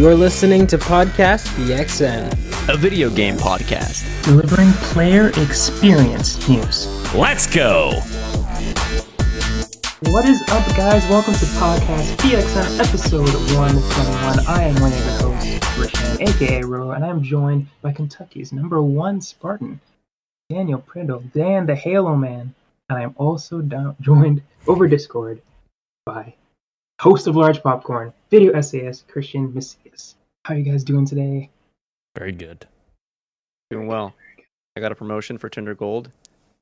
You're listening to Podcast PXN, a video game podcast delivering player experience news. Let's go! What is up, guys? Welcome to Podcast PXN episode 121. I am one of the hosts, Christian, aka Ro, and I'm joined by Kentucky's number one Spartan, Daniel Prindle, Dan the Halo Man, and I'm also down, joined over Discord by host of Large Popcorn, video essayist Christian Macias. How are you guys doing today? Very good. Doing well. I got a promotion for Tinder Gold.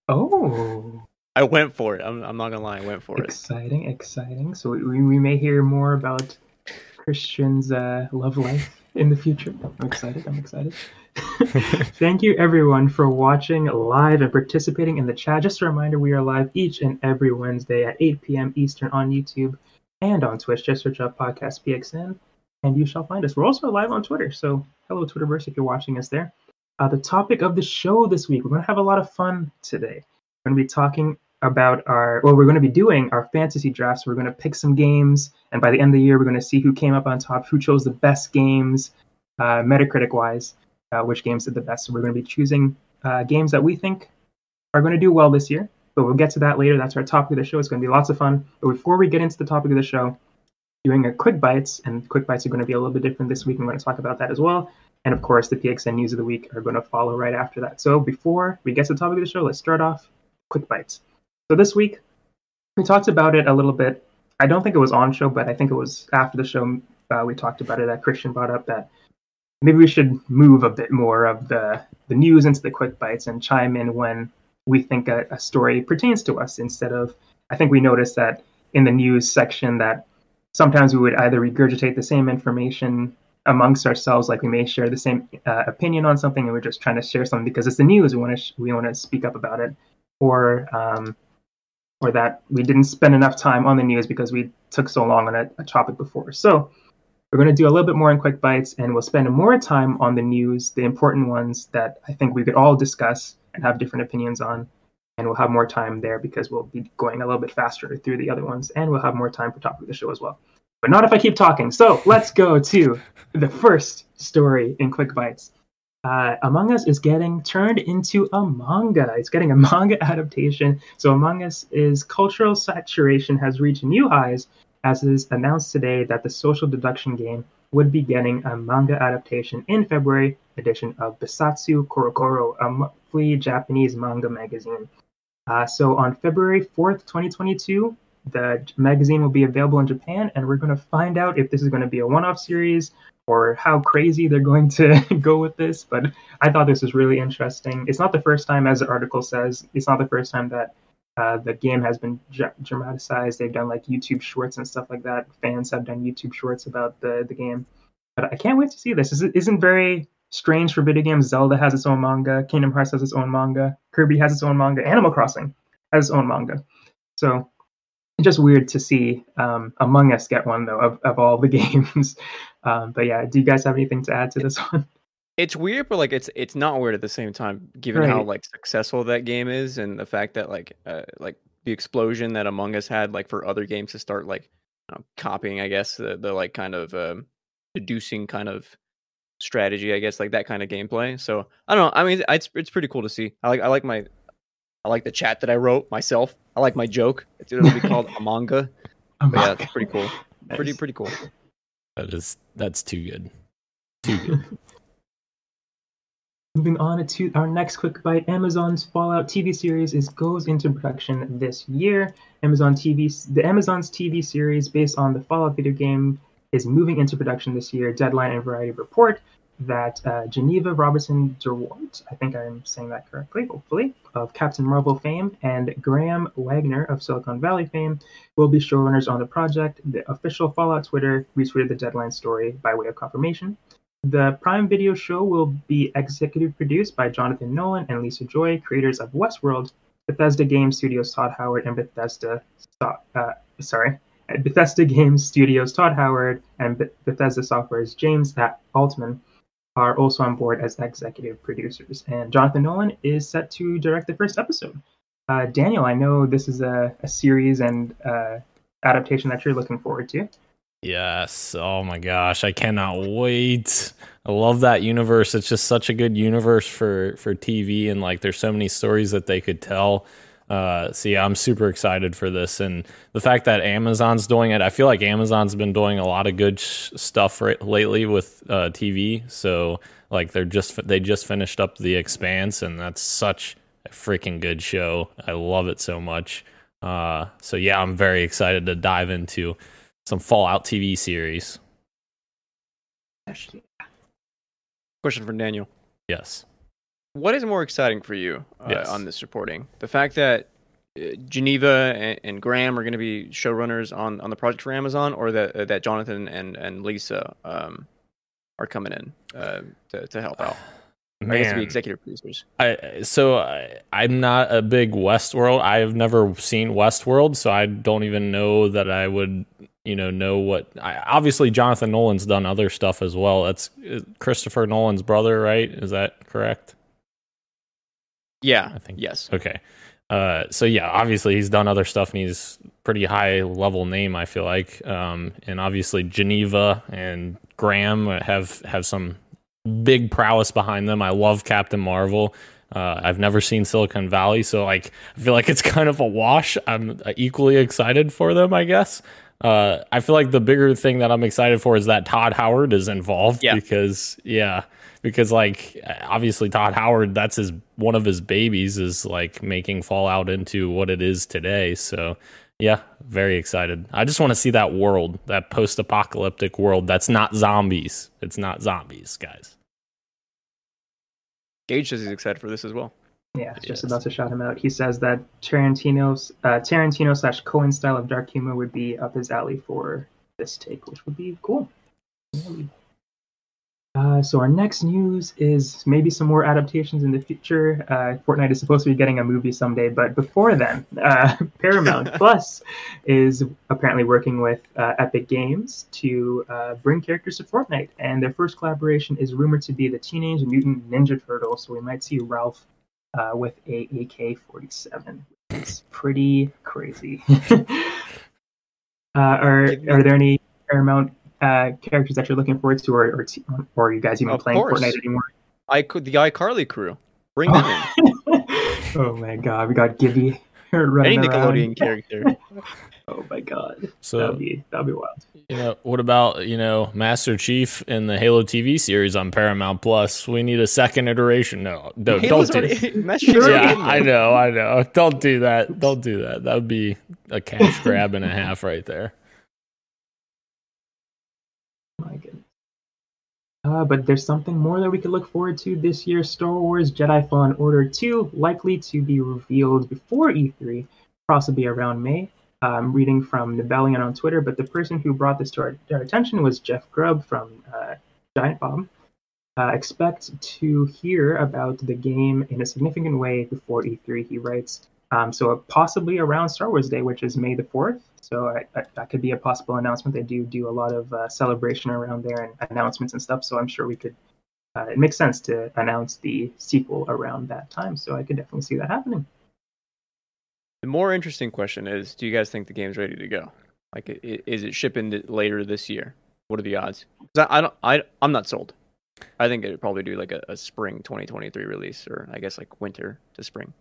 Oh. I went for it. I'm, I'm not gonna lie, I went for exciting, it. Exciting, exciting. So we, we may hear more about Christian's uh, love life in the future. I'm excited. I'm excited. Thank you everyone for watching live and participating in the chat. Just a reminder, we are live each and every Wednesday at 8 p.m. Eastern on YouTube and on Twitch. Just search up Podcast PXN and you shall find us. We're also live on Twitter, so hello Twitterverse if you're watching us there. Uh, the topic of the show this week, we're going to have a lot of fun today. We're going to be talking about our, well, we're going to be doing our fantasy drafts. We're going to pick some games, and by the end of the year, we're going to see who came up on top, who chose the best games, uh, Metacritic wise, uh, which games did the best. So we're going to be choosing uh, games that we think are going to do well this year but we'll get to that later. That's our topic of the show. It's going to be lots of fun. But before we get into the topic of the show, doing a quick bites, and quick bites are going to be a little bit different this week. I'm going to talk about that as well. And of course, the PXN news of the week are going to follow right after that. So before we get to the topic of the show, let's start off quick bites. So this week, we talked about it a little bit. I don't think it was on show, but I think it was after the show. Uh, we talked about it. That Christian brought up that maybe we should move a bit more of the the news into the quick bites and chime in when we think a, a story pertains to us instead of I think we noticed that in the news section that sometimes we would either regurgitate the same information amongst ourselves, like we may share the same uh, opinion on something, and we're just trying to share something because it's the news. We want to sh- we want to speak up about it, or um, or that we didn't spend enough time on the news because we took so long on a, a topic before. So we're going to do a little bit more in quick bites, and we'll spend more time on the news, the important ones that I think we could all discuss and have different opinions on. And we'll have more time there because we'll be going a little bit faster through the other ones, and we'll have more time for topic of the show as well. But not if I keep talking. So let's go to the first story in Quick Bites. Uh, Among Us is getting turned into a manga. It's getting a manga adaptation. So Among Us is cultural saturation has reached new highs as is announced today that the social deduction game would be getting a manga adaptation in February edition of Bessatsu CoroCoro, a monthly Japanese manga magazine. Uh, so on February 4th, 2022, the magazine will be available in Japan, and we're going to find out if this is going to be a one off series or how crazy they're going to go with this. But I thought this was really interesting. It's not the first time, as the article says, it's not the first time that uh, the game has been dramatized. They've done like YouTube shorts and stuff like that. Fans have done YouTube shorts about the, the game. But I can't wait to see this. Isn't very strange for video games. Zelda has its own manga. Kingdom Hearts has its own manga. Kirby has its own manga. Animal Crossing has its own manga. So just weird to see um, Among Us get one though of, of all the games. um, but yeah, do you guys have anything to add to this one? It's weird, but like it's it's not weird at the same time, given right. how like successful that game is, and the fact that like uh, like the explosion that Among Us had, like for other games to start like know, copying, I guess the, the like kind of um, deducing kind of strategy, I guess, like that kind of gameplay. So I don't know. I mean, it's it's pretty cool to see. I like I like my I like the chat that I wrote myself. I like my joke. It's, it'll be called a manga. yeah, it's pretty cool. Nice. Pretty pretty cool. That is that's too good. Too good. Moving on to our next quick bite, Amazon's Fallout TV series is goes into production this year. Amazon TV, the Amazon's TV series based on the Fallout video game is moving into production this year. Deadline and Variety report that uh, Geneva Robertson Dworet, I think I'm saying that correctly, hopefully, of Captain Marvel fame, and Graham Wagner of Silicon Valley fame will be showrunners on the project. The official Fallout Twitter retweeted the deadline story by way of confirmation. The Prime Video show will be executive produced by Jonathan Nolan and Lisa Joy, creators of Westworld, Bethesda Game Studios Todd Howard, and Bethesda, uh, sorry, Bethesda Games Studios Todd Howard and Bethesda Softworks' James Altman are also on board as executive producers. And Jonathan Nolan is set to direct the first episode. Uh, Daniel, I know this is a, a series and uh, adaptation that you're looking forward to. Yes. Oh my gosh, I cannot wait. I love that universe. It's just such a good universe for for TV and like there's so many stories that they could tell. Uh, so yeah, I'm super excited for this, and the fact that Amazon's doing it. I feel like Amazon's been doing a lot of good sh- stuff right, lately with uh, TV. So like they're just they just finished up The Expanse, and that's such a freaking good show. I love it so much. Uh, so yeah, I'm very excited to dive into some Fallout TV series. Question for Daniel. Yes. What is more exciting for you uh, Yes. on this reporting? The fact that uh, Geneva and, and Graham are going to be showrunners on, on the project for Amazon, or that uh, that Jonathan and, and Lisa um, are coming in uh, to, to help out? I guess to be executive producers. I so I, I'm not a big Westworld. I have never seen Westworld, so I don't even know that I would, you know, know what. I, obviously, Jonathan Nolan's done other stuff as well. That's uh, Christopher Nolan's brother, right? Is that correct? Yeah, I think- yes. Okay. Uh, so yeah, obviously he's done other stuff and he's pretty high level name. I feel like, um, and obviously Geneva and Graham have have some big prowess behind them. I love Captain Marvel. Uh, I've never seen Silicon Valley, so like I feel like it's kind of a wash. I'm equally excited for them, I guess. Uh, I feel like the bigger thing that I'm excited for is that Todd Howard is involved Yeah. because yeah, because like obviously Todd Howard, that's his one of his babies is like making Fallout into what it is today. So yeah, very excited. I just want to see that world, that post-apocalyptic world that's not zombies. It's not zombies, guys. Gage says he's excited for this as well. Yeah, it's just about to shout him out. He says that Tarantino's uh, Tarantino slash Coen style of dark humor would be up his alley for this take, which would be cool. Uh, so our next news is maybe some more adaptations in the future. Uh, Fortnite is supposed to be getting a movie someday, but before then, uh, Paramount Plus is apparently working with uh, Epic Games to uh, bring characters to Fortnite, and their first collaboration is rumored to be the Teenage Mutant Ninja Turtles. So we might see Ralph uh, with a AK-47. It's pretty crazy. uh, are are there any Paramount uh, characters that you're looking forward to, or or, t- or are you guys even Of playing course. Fortnite anymore? I could the iCarly crew. Bring them in. oh my god, we got Gibby Any Nickelodeon around. character. Oh my god, So that'd be that'd be wild. You know, what about, you know, Master Chief in the Halo TV series on Paramount Plus? We need a second iteration. No, no Halo's don't do already- Master Chief's Yeah. I know, I know. Don't do that. Don't do that. That would be a cash grab and a half right there. My goodness. Uh, but there's something more that we could look forward to this year. Star Wars Jedi Fallen Order 2 likely to be revealed before E3, possibly around May. I'm reading from Nibellion on Twitter, but the person who brought this to our, our attention was Jeff Grubb from uh, Giant Bomb. Uh, expect to hear about the game in a significant way before E3, he writes. Um, so possibly around Star Wars Day, which is May the 4th. So I, I, that could be a possible announcement. They do do a lot of uh, celebration around there and announcements and stuff. So I'm sure we could. Uh, it makes sense to announce the sequel around that time. So I could definitely see that happening. The more interesting question is: Do you guys think the game's ready to go? Like, is it shipping later this year? What are the odds? I, I don't. I I'm not sold. I think it'd probably do like a, a spring 2023 release, or I guess like winter to spring.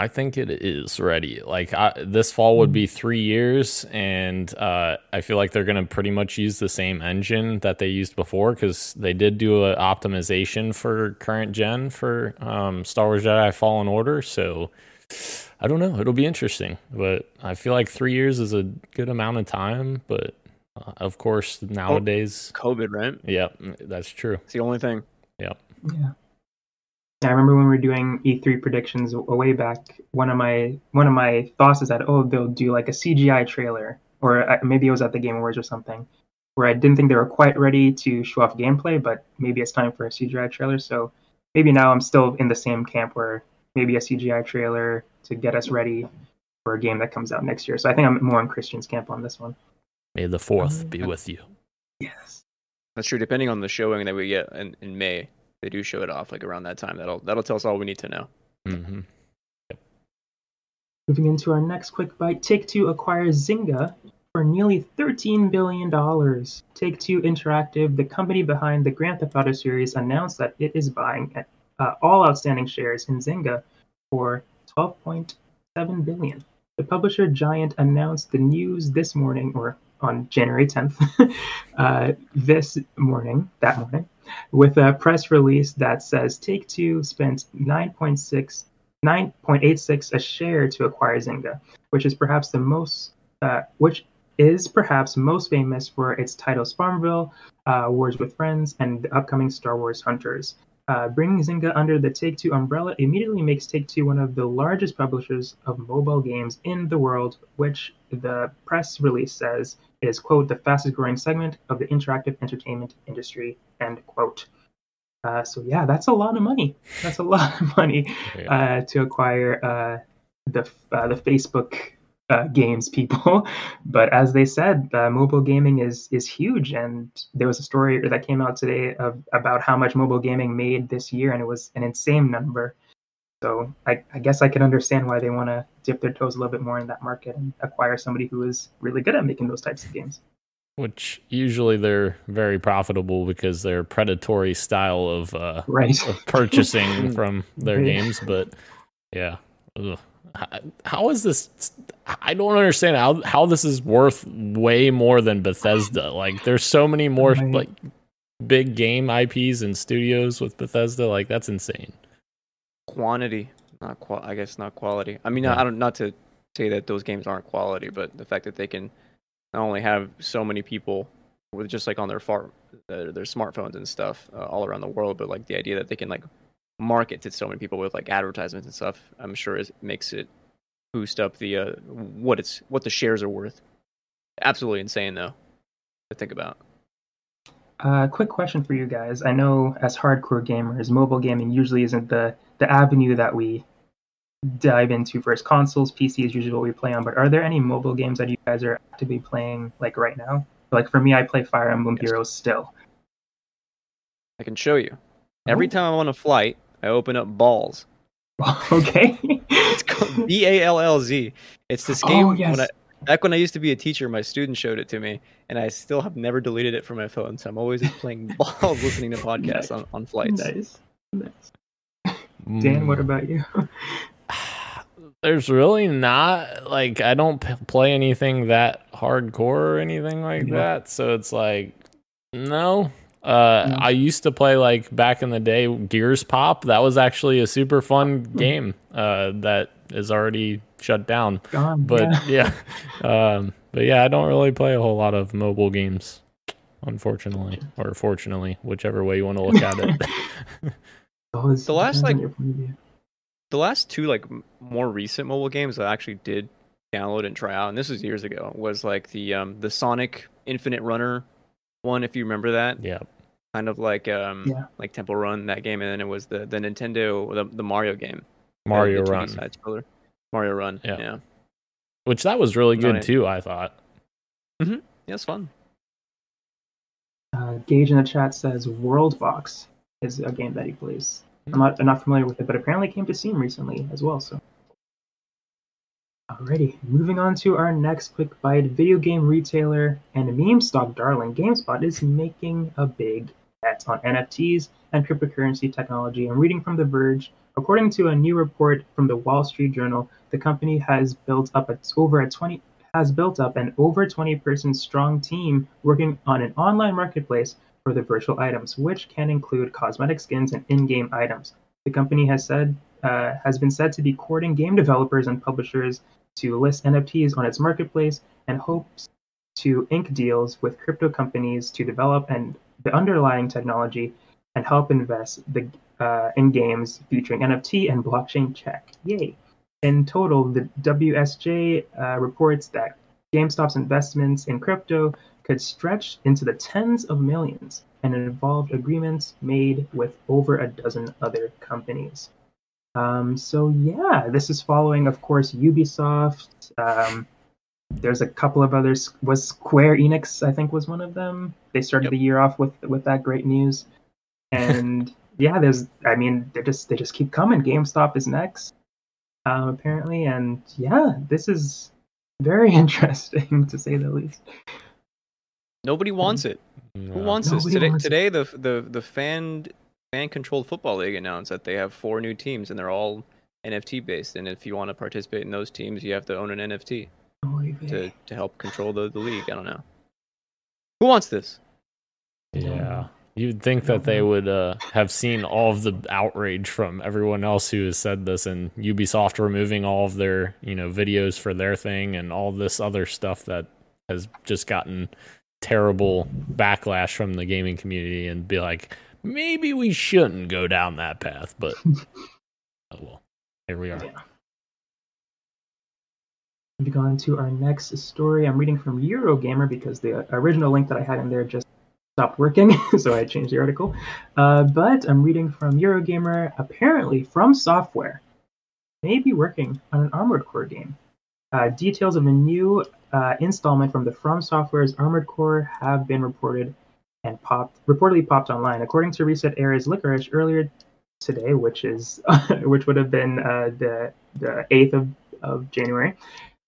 I think it is ready. Like I, this fall would be three years, and uh, I feel like they're gonna pretty much use the same engine that they used before because they did do an optimization for current gen for um, Star Wars Jedi Fallen Order. So I don't know. It'll be interesting, but I feel like three years is a good amount of time. But uh, of course, nowadays, COVID, right? yeah, that's true. It's the only thing. Yeah. Yeah, I remember when we were doing E3 predictions a way back. One of my one of my thoughts is that oh they'll do like a CGI trailer, or uh, maybe it was at the Game Awards or something, where I didn't think they were quite ready to show off gameplay, but maybe it's time for a CGI trailer. So maybe now I'm still in the same camp where maybe a CGI trailer to get us ready for a game that comes out next year. So I think I'm more in Christian's camp on this one. May the fourth be with you. Yes. That's true. Depending on the showing that we get in, in May, they do show it off like around that time. That'll that'll tell us all we need to know. hmm Moving into our next quick bite, Take Two acquires Zynga for nearly $13 billion. Take Two Interactive, the company behind the Grand Theft Auto series, announced that it is buying uh, all outstanding shares in Zynga for 12.7 billion. The publisher giant announced the news this morning, or on January 10th, uh, this morning, that morning, with a press release that says Take Two spent 9.6 9.86 a share to acquire Zynga, which is perhaps the most, uh, which is perhaps most famous for its titles Farmville, uh, Words with Friends, and the upcoming Star Wars Hunters. Uh, bringing Zynga under the Take Two umbrella immediately makes Take Two one of the largest publishers of mobile games in the world, which the press release says is, quote, the fastest growing segment of the interactive entertainment industry, end quote. Uh, so yeah, that's a lot of money. That's a lot of money uh, to acquire uh, the uh, the Facebook uh, games people. but as they said, mobile gaming is is huge, and there was a story that came out today of about how much mobile gaming made this year, and it was an insane number. So I, I guess I can understand why they want to dip their toes a little bit more in that market and acquire somebody who is really good at making those types of games. Which usually they're very profitable because they're predatory style of uh, right. of purchasing from their games. But yeah, Ugh how is this i don't understand how how this is worth way more than bethesda like there's so many more right. like big game ips and studios with bethesda like that's insane quantity not qual i guess not quality i mean yeah. i don't not to say that those games aren't quality but the fact that they can not only have so many people with just like on their far their smartphones and stuff uh, all around the world but like the idea that they can like market to so many people with like advertisements and stuff, I'm sure it makes it boost up the uh, what it's what the shares are worth. Absolutely insane though to think about. Uh, quick question for you guys. I know as hardcore gamers, mobile gaming usually isn't the the avenue that we dive into first. Consoles, PC is usually what we play on. But are there any mobile games that you guys are actively playing like right now? Like for me, I play Fire Emblem yes. Heroes still. I can show you. Every time I'm on a flight, I open up balls. Okay. it's called B A L L Z. It's this oh, game. Oh, yes. When I, back when I used to be a teacher, my student showed it to me, and I still have never deleted it from my phone. So I'm always playing balls, listening to podcasts nice. on, on flights. Nice. Nice. Hmm. Dan, what about you? There's really not like I don't p- play anything that hardcore or anything like yeah. that. So it's like no, uh, yeah. I used to play like back in the day Gears Pop. That was actually a super fun hmm. game uh, that is already shut down. Gone, but yeah, yeah. Um, but yeah, I don't really play a whole lot of mobile games, unfortunately, or fortunately, whichever way you want to look at it. the last like the last two like more recent mobile games I actually did download and try out, and this was years ago, was like the um the Sonic Infinite Runner one, if you remember that. Yeah kind of like um yeah. like Temple Run that game, and then it was the the Nintendo the, the Mario game, Mario Run, side scroller, Mario Run, yeah. yeah. Which that was really good too, I thought. Mm-hmm. Yeah, it's fun. Uh, Gage in the chat says World Box is a game that he plays. I'm not I'm not familiar with it, but apparently came to Steam recently as well. So Alrighty, moving on to our next quick bite. Video game retailer and meme stock darling GameStop is making a big on NFTs and cryptocurrency technology. I'm reading from The Verge. According to a new report from the Wall Street Journal, the company has built up a, over a 20 has built up an over 20 person strong team working on an online marketplace for the virtual items, which can include cosmetic skins and in-game items. The company has said uh, has been said to be courting game developers and publishers to list NFTs on its marketplace and hopes to ink deals with crypto companies to develop and the underlying technology and help invest the, uh, in games featuring NFT and blockchain check. Yay! In total, the WSJ uh, reports that GameStop's investments in crypto could stretch into the tens of millions and involved agreements made with over a dozen other companies. Um, so yeah, this is following, of course, Ubisoft. Um, there's a couple of others. Was Square Enix, I think, was one of them. They started yep. the year off with with that great news, and yeah, there's. I mean, they just they just keep coming. GameStop is next, um, apparently, and yeah, this is very interesting to say the least. Nobody wants it. No. Who wants this today? wants it. Today, the the the fan fan controlled football league announced that they have four new teams and they're all NFT based. And if you want to participate in those teams, you have to own an NFT Oy to to help control the, the league. I don't know. Who wants this? Yeah. You'd think that they would uh, have seen all of the outrage from everyone else who has said this, and Ubisoft removing all of their, you know, videos for their thing, and all this other stuff that has just gotten terrible backlash from the gaming community, and be like, maybe we shouldn't go down that path. But oh well, here we are. We've gone to our next story. I'm reading from Eurogamer because the original link that I had in there just stopped working, so I changed the article. Uh, but I'm reading from Eurogamer. Apparently, From Software may be working on an Armored Core game. Uh, details of a new uh, installment from the From Software's Armored Core have been reported and popped reportedly popped online. According to ResetEra's Licorice earlier today, which is which would have been uh, the the eighth of, of January,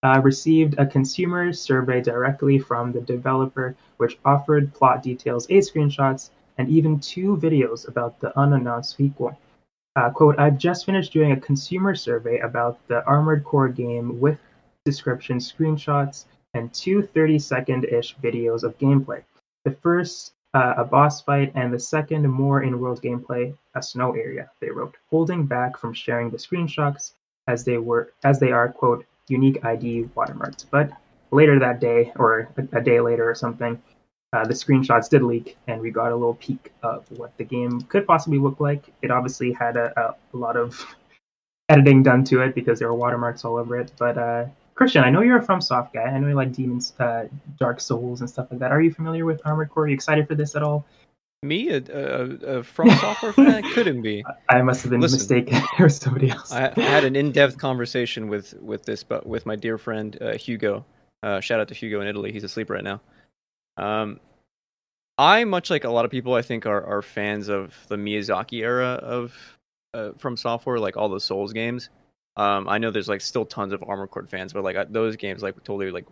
uh, received a consumer survey directly from the developer, which offered plot details, eight screenshots, and even two videos about the unannounced sequel. Uh, quote, I've just finished doing a consumer survey about the Armored Core game with description, screenshots, and two 30 second ish videos of gameplay. The first, uh, a boss fight, and the second, more in world gameplay, a snow area, they wrote, holding back from sharing the screenshots as they were as they are, quote, unique ID watermarks. But later that day, or a, a day later or something, uh, the screenshots did leak, and we got a little peek of what the game could possibly look like. It obviously had a, a, a lot of editing done to it because there were watermarks all over it. But uh, Christian, I know you're a FromSoft guy. I know you like Demons, uh, Dark Souls, and stuff like that. Are you familiar with Armored Core? Are you excited for this at all? Me, a, a, a from software fan? Couldn't be. I must have been Listen. mistaken. was somebody else. I, I had an in-depth conversation with with this, but with my dear friend uh, Hugo. Uh, shout out to Hugo in Italy. He's asleep right now. Um, I much like a lot of people, I think are are fans of the Miyazaki era of uh, from software, like all the Souls games. Um, I know there's like still tons of Armored Core fans, but like I, those games like totally like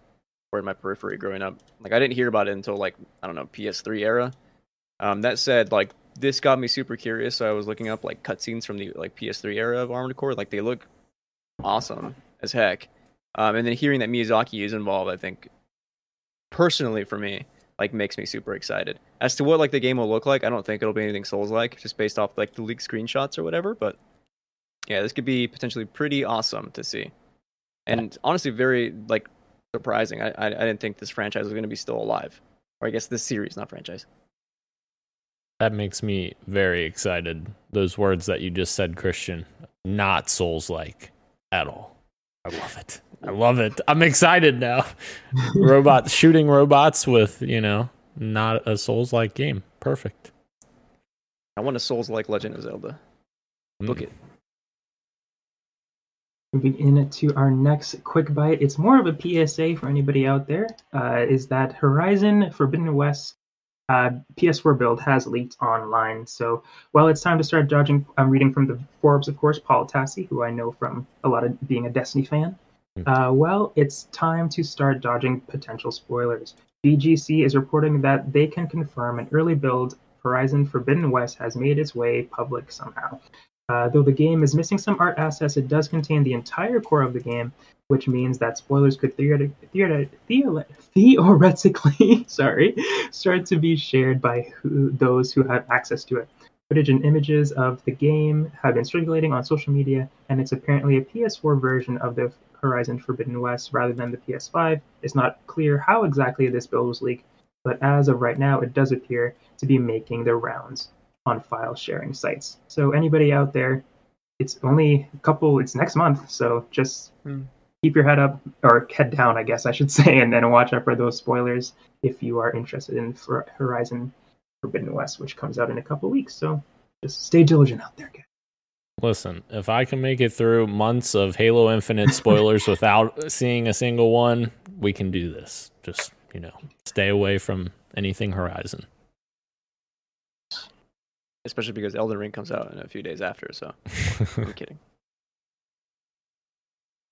were in my periphery growing up. Like I didn't hear about it until like I don't know PS3 era. Um, that said, like this got me super curious, so I was looking up like cutscenes from the like PS3 era of Armored Core. Like they look awesome as heck. Um, and then hearing that Miyazaki is involved, I think personally for me, like makes me super excited. As to what like the game will look like, I don't think it'll be anything Souls like, just based off like the leaked screenshots or whatever. But yeah, this could be potentially pretty awesome to see, and honestly, very like surprising. I I, I didn't think this franchise was going to be still alive, or I guess this series, not franchise. That makes me very excited. Those words that you just said, Christian, not Souls like at all. I love it. I love it. I'm excited now. robots shooting robots with, you know, not a Souls like game. Perfect. I want a Souls like Legend of Zelda. Book Mm. it. Moving into our next quick bite, it's more of a PSA for anybody out there. Uh, is that Horizon Forbidden West uh, PS4 build has leaked online. So, well, it's time to start dodging. I'm reading from the Forbes, of course, Paul Tassi, who I know from a lot of being a Destiny fan. Uh, well, it's time to start dodging potential spoilers. VGC is reporting that they can confirm an early build Horizon Forbidden West has made its way public somehow. Uh, though the game is missing some art assets, it does contain the entire core of the game, which means that spoilers could theoretic- theoretic- theore- theoretically sorry, start to be shared by who, those who have access to it. Footage and images of the game have been circulating on social media, and it's apparently a PS4 version of the Horizon Forbidden West rather than the PS5. It's not clear how exactly this build was leaked, but as of right now, it does appear to be making the rounds on file sharing sites. So anybody out there, it's only a couple. It's next month, so just Hmm. keep your head up or head down, I guess I should say, and then watch out for those spoilers if you are interested in for Horizon Forbidden West, which comes out in a couple weeks. So just stay diligent out there, guys. Listen, if I can make it through months of Halo Infinite spoilers without seeing a single one, we can do this. Just, you know, stay away from anything Horizon. Especially because Elden Ring comes out in a few days after. So I'm kidding.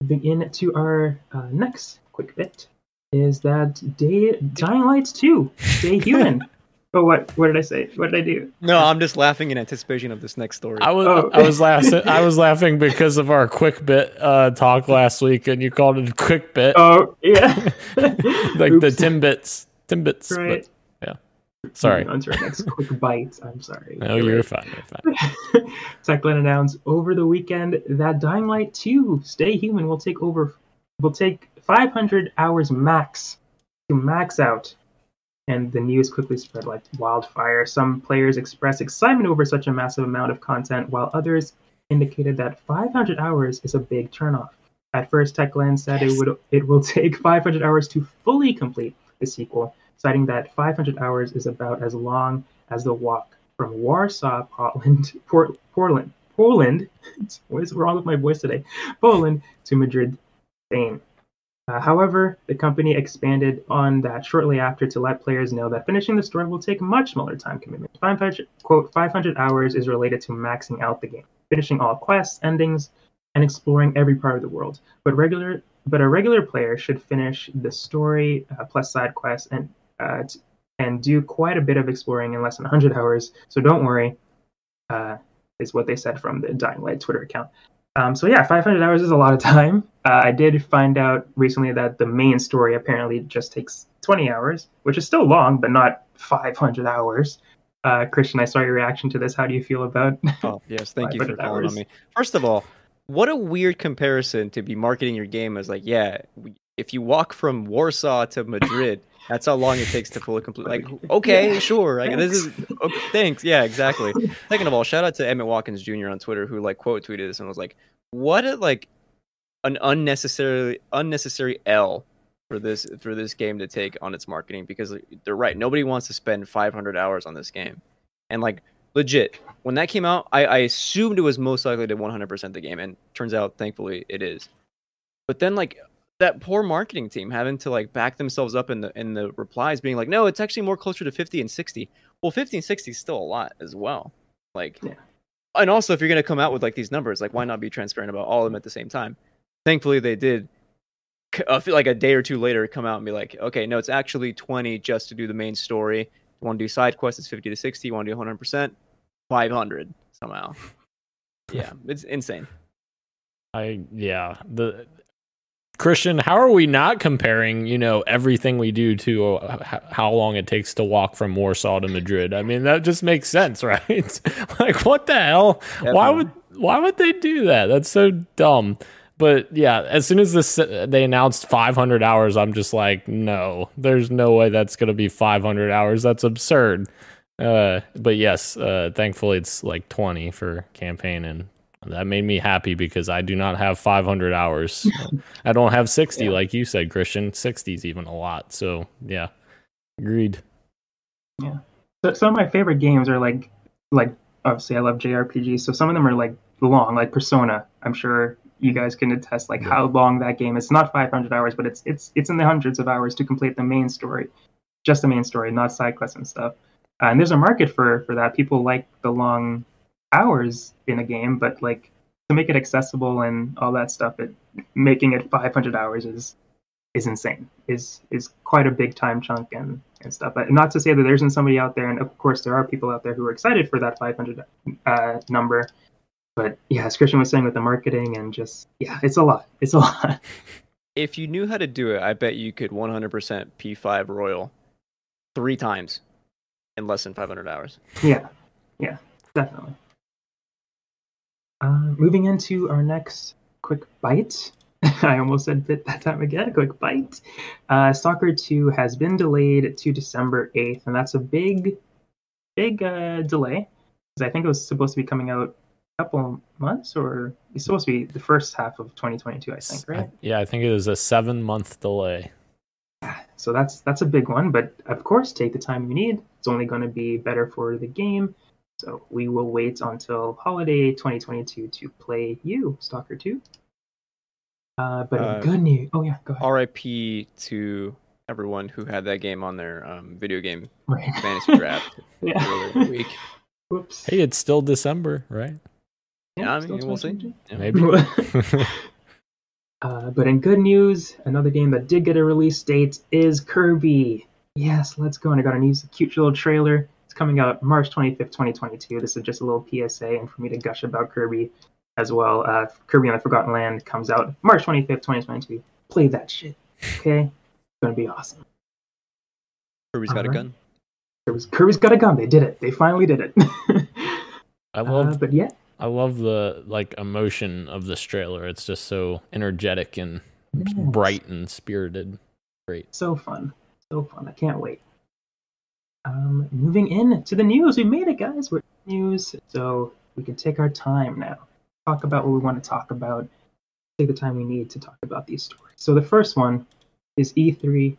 Moving into our uh, next quick bit is that Day Dying Light 2, Stay Human. oh, what? What did I say? What did I do? No, I'm just laughing in anticipation of this next story. I was Oh. I was laughing I was laughing because of our quick bit uh, talk last week, and you called it a quick bit, Oh, yeah. like the Timbits. Timbits. Right. But, yeah. Sorry. On to our next quick bite. I'm sorry. No, You're fine. You're fine. Techland announced over the weekend that Dying Light 2 Stay Human will take over will take 500 hours max to max out. And the news quickly spread like wildfire. Some players expressed excitement over such a massive amount of content, while others indicated that 500 hours is a big turnoff. At first, Techland said it would it will take 500 hours to fully complete the sequel, citing that 500 hours is about as long as the walk from Warsaw, Poland, Port, Portland, Poland. What is wrong with my voice today? Poland to Madrid, Spain. Uh, however, the company expanded on that shortly after to let players know that finishing the story will take much smaller time commitment. 500, quote, 500 hours is related to maxing out the game, finishing all quests, endings, and exploring every part of the world. But regular, but a regular player should finish the story uh, plus side quests and uh, t- and do quite a bit of exploring in less than 100 hours. So don't worry, uh, is what they said from the Dying Light Twitter account. Um, so yeah, 500 hours is a lot of time. Uh, I did find out recently that the main story apparently just takes 20 hours, which is still long, but not 500 hours. Uh, Christian, I saw your reaction to this. How do you feel about? Oh, yes, thank you for 500 calling on hours. me. First of all, what a weird comparison to be marketing your game as like, yeah, if you walk from Warsaw to Madrid, that's how long it takes to fully complete. Like, okay, Yeah, sure, like this is okay, thanks, yeah, exactly. Second of all, shout out to Emmett Watkins Jr. on Twitter who like quote tweeted this and was like, what a like an unnecessarily unnecessary L for this for this game to take on its marketing because they're right. Nobody wants to spend 500 hours on this game, and like legit when that came out, I, I assumed it was most likely to 100% the game, and turns out, thankfully, it is. But then, like that poor marketing team having to like back themselves up in the in the replies, being like, "No, it's actually more closer to 50 and 60." Well, 50 and 60 is still a lot as well. Like, Yeah. and also if you're gonna come out with like these numbers, like why not be transparent about all of them at the same time? Thankfully, they did. c- I feel like a day or two later, come out and be like, "Okay, no, it's actually 20 just to do the main story. You want to do side quests, it's 50 to 60. You want to do 100%, 500 somehow." Yeah, it's insane. I yeah the Christian. How are we not comparing? You know everything we do to uh, how long it takes to walk from Warsaw to Madrid. I mean that just makes sense, right? like what the hell? Why would why would they do that? That's so dumb. But yeah, as soon as this they announced 500 hours, I'm just like, no, there's no way that's gonna be 500 hours. That's absurd. Uh, but yes, uh, thankfully it's like 20 for campaign, and that made me happy because I do not have 500 hours. I don't have 60 Yeah. like you said, Christian. 60 is even a lot. So yeah, agreed. Yeah. So, some of my favorite games are like, like obviously I love JRPGs. So some of them are like long, like Persona. I'm sure you guys can attest like how long that game is. Not 500 hours, but it's it's it's in the hundreds of hours to complete the main story, just the main story, not side quests and stuff. Uh, and there's a market for for that. People like the long hours in a game, but like to make it accessible and all that stuff, it making it 500 hours is is insane. Is is quite a big time chunk and and stuff. But not to say that there isn't somebody out there, and of course there are people out there who are excited for that 500 uh, number. But yeah, as Christian was saying with the marketing and just yeah, it's a lot. It's a lot. If you knew how to do it, I bet you could 100% P5 Royal three times in less than 500 hours. yeah, yeah, definitely. Uh, moving into our next quick bite. I almost said bit that time again. Quick bite. Uh, Stalker 2 has been delayed to December 8th, and that's a big, big uh, delay. Because I think it was supposed to be coming out a couple months, or it's supposed to be the first half of 2022, I think, right? yeah, I think it was a seven month delay. So that's that's a big one, but of course, take the time you need. It's only going to be better for the game. So we will wait until holiday 2022 to play you, Stalker 2. Uh, but Uh, good news. Oh yeah, go ahead. RIP to everyone who had that game on their um, video game Right. fantasy draft yeah. earlier this week. Whoops. Hey, it's still December, right? Yeah, I mean, we'll see. 2022. Yeah. Maybe. Uh, but in good news, another game that did get a release date is Kirby. Yes, let's go. And I got a new cute little trailer. It's coming out March 25th, 2022. This is just a little PSA and for me to gush about Kirby as well. Uh, Kirby and the Forgotten Land comes out March 25th, 2022. Play that shit. Okay? It's going to be awesome. Kirby's got All a gun. Kirby's, Kirby's got a gun. They did it. They finally did it. I love, uh, but yeah, I love the like emotion of this trailer. It's just so energetic and yes. bright and spirited. Great. So fun. So fun. I can't wait. Um, moving in to the news. We made it, guys. We're news, so we can take our time now. Talk about what we want to talk about. Take the time we need to talk about these stories. So the first one is E3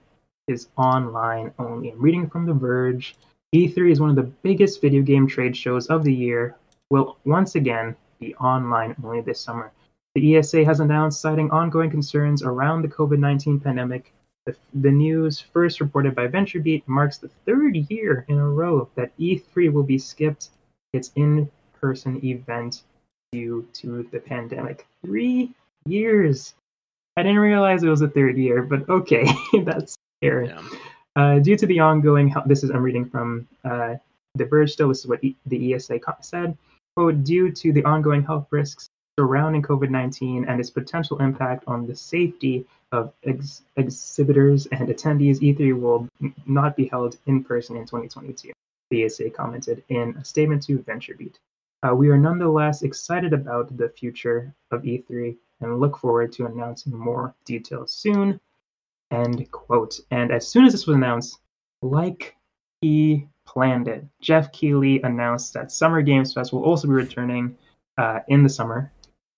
is online only. I'm reading from The Verge. E3 is one of the biggest video game trade shows of the year. Will once again be online only this summer. The ESA has announced, citing ongoing concerns around the COVID 19 pandemic. The, the news, first reported by VentureBeat, marks the third year in a row that E3 will be skipped its in person event due to the pandemic. Three years. I didn't realize it was the third year, but okay, that's scary. Yeah. Uh, due to the ongoing, health, this is I'm reading from uh, The Verge. Still, this is what e- the ESA said. Quote: Due to the ongoing health risks surrounding COVID-19 and its potential impact on the safety of ex- exhibitors and attendees, E3 will not be held in person in 2022. The ESA commented in a statement to VentureBeat. Uh, we are nonetheless excited about the future of E3 and look forward to announcing more details soon. End quote. And as soon as this was announced, like he planned it, Geoff Keighley announced that Summer Games Fest will also be returning uh, in the summer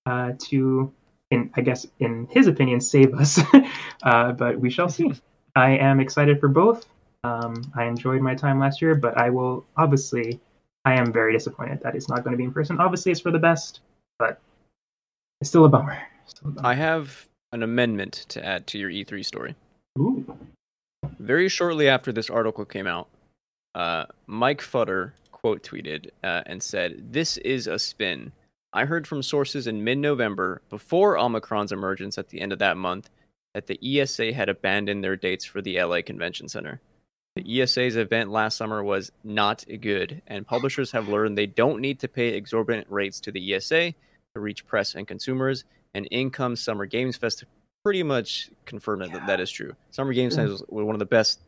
uh, to, in I guess, in his opinion, save us. uh, but we shall see. I am excited for both. Um, I enjoyed my time last year, but I will obviously, I am very disappointed that it's not going to be in person. Obviously, it's for the best, but it's still a bummer. Still a bummer. I have an amendment to add to your E3 story. Ooh. Very shortly after this article came out, uh, Mike Futter quote tweeted uh, and said, This is a spin. I heard from sources in mid November, before Omicron's emergence at the end of that month, that the ESA had abandoned their dates for the LA Convention Center. The ESA's event last summer was not good, and publishers have learned they don't need to pay exorbitant rates to the ESA to reach press and consumers. And in comes Summer Games Fest pretty much confirmed yeah. that that is true. Summer Games Fest was one of the best.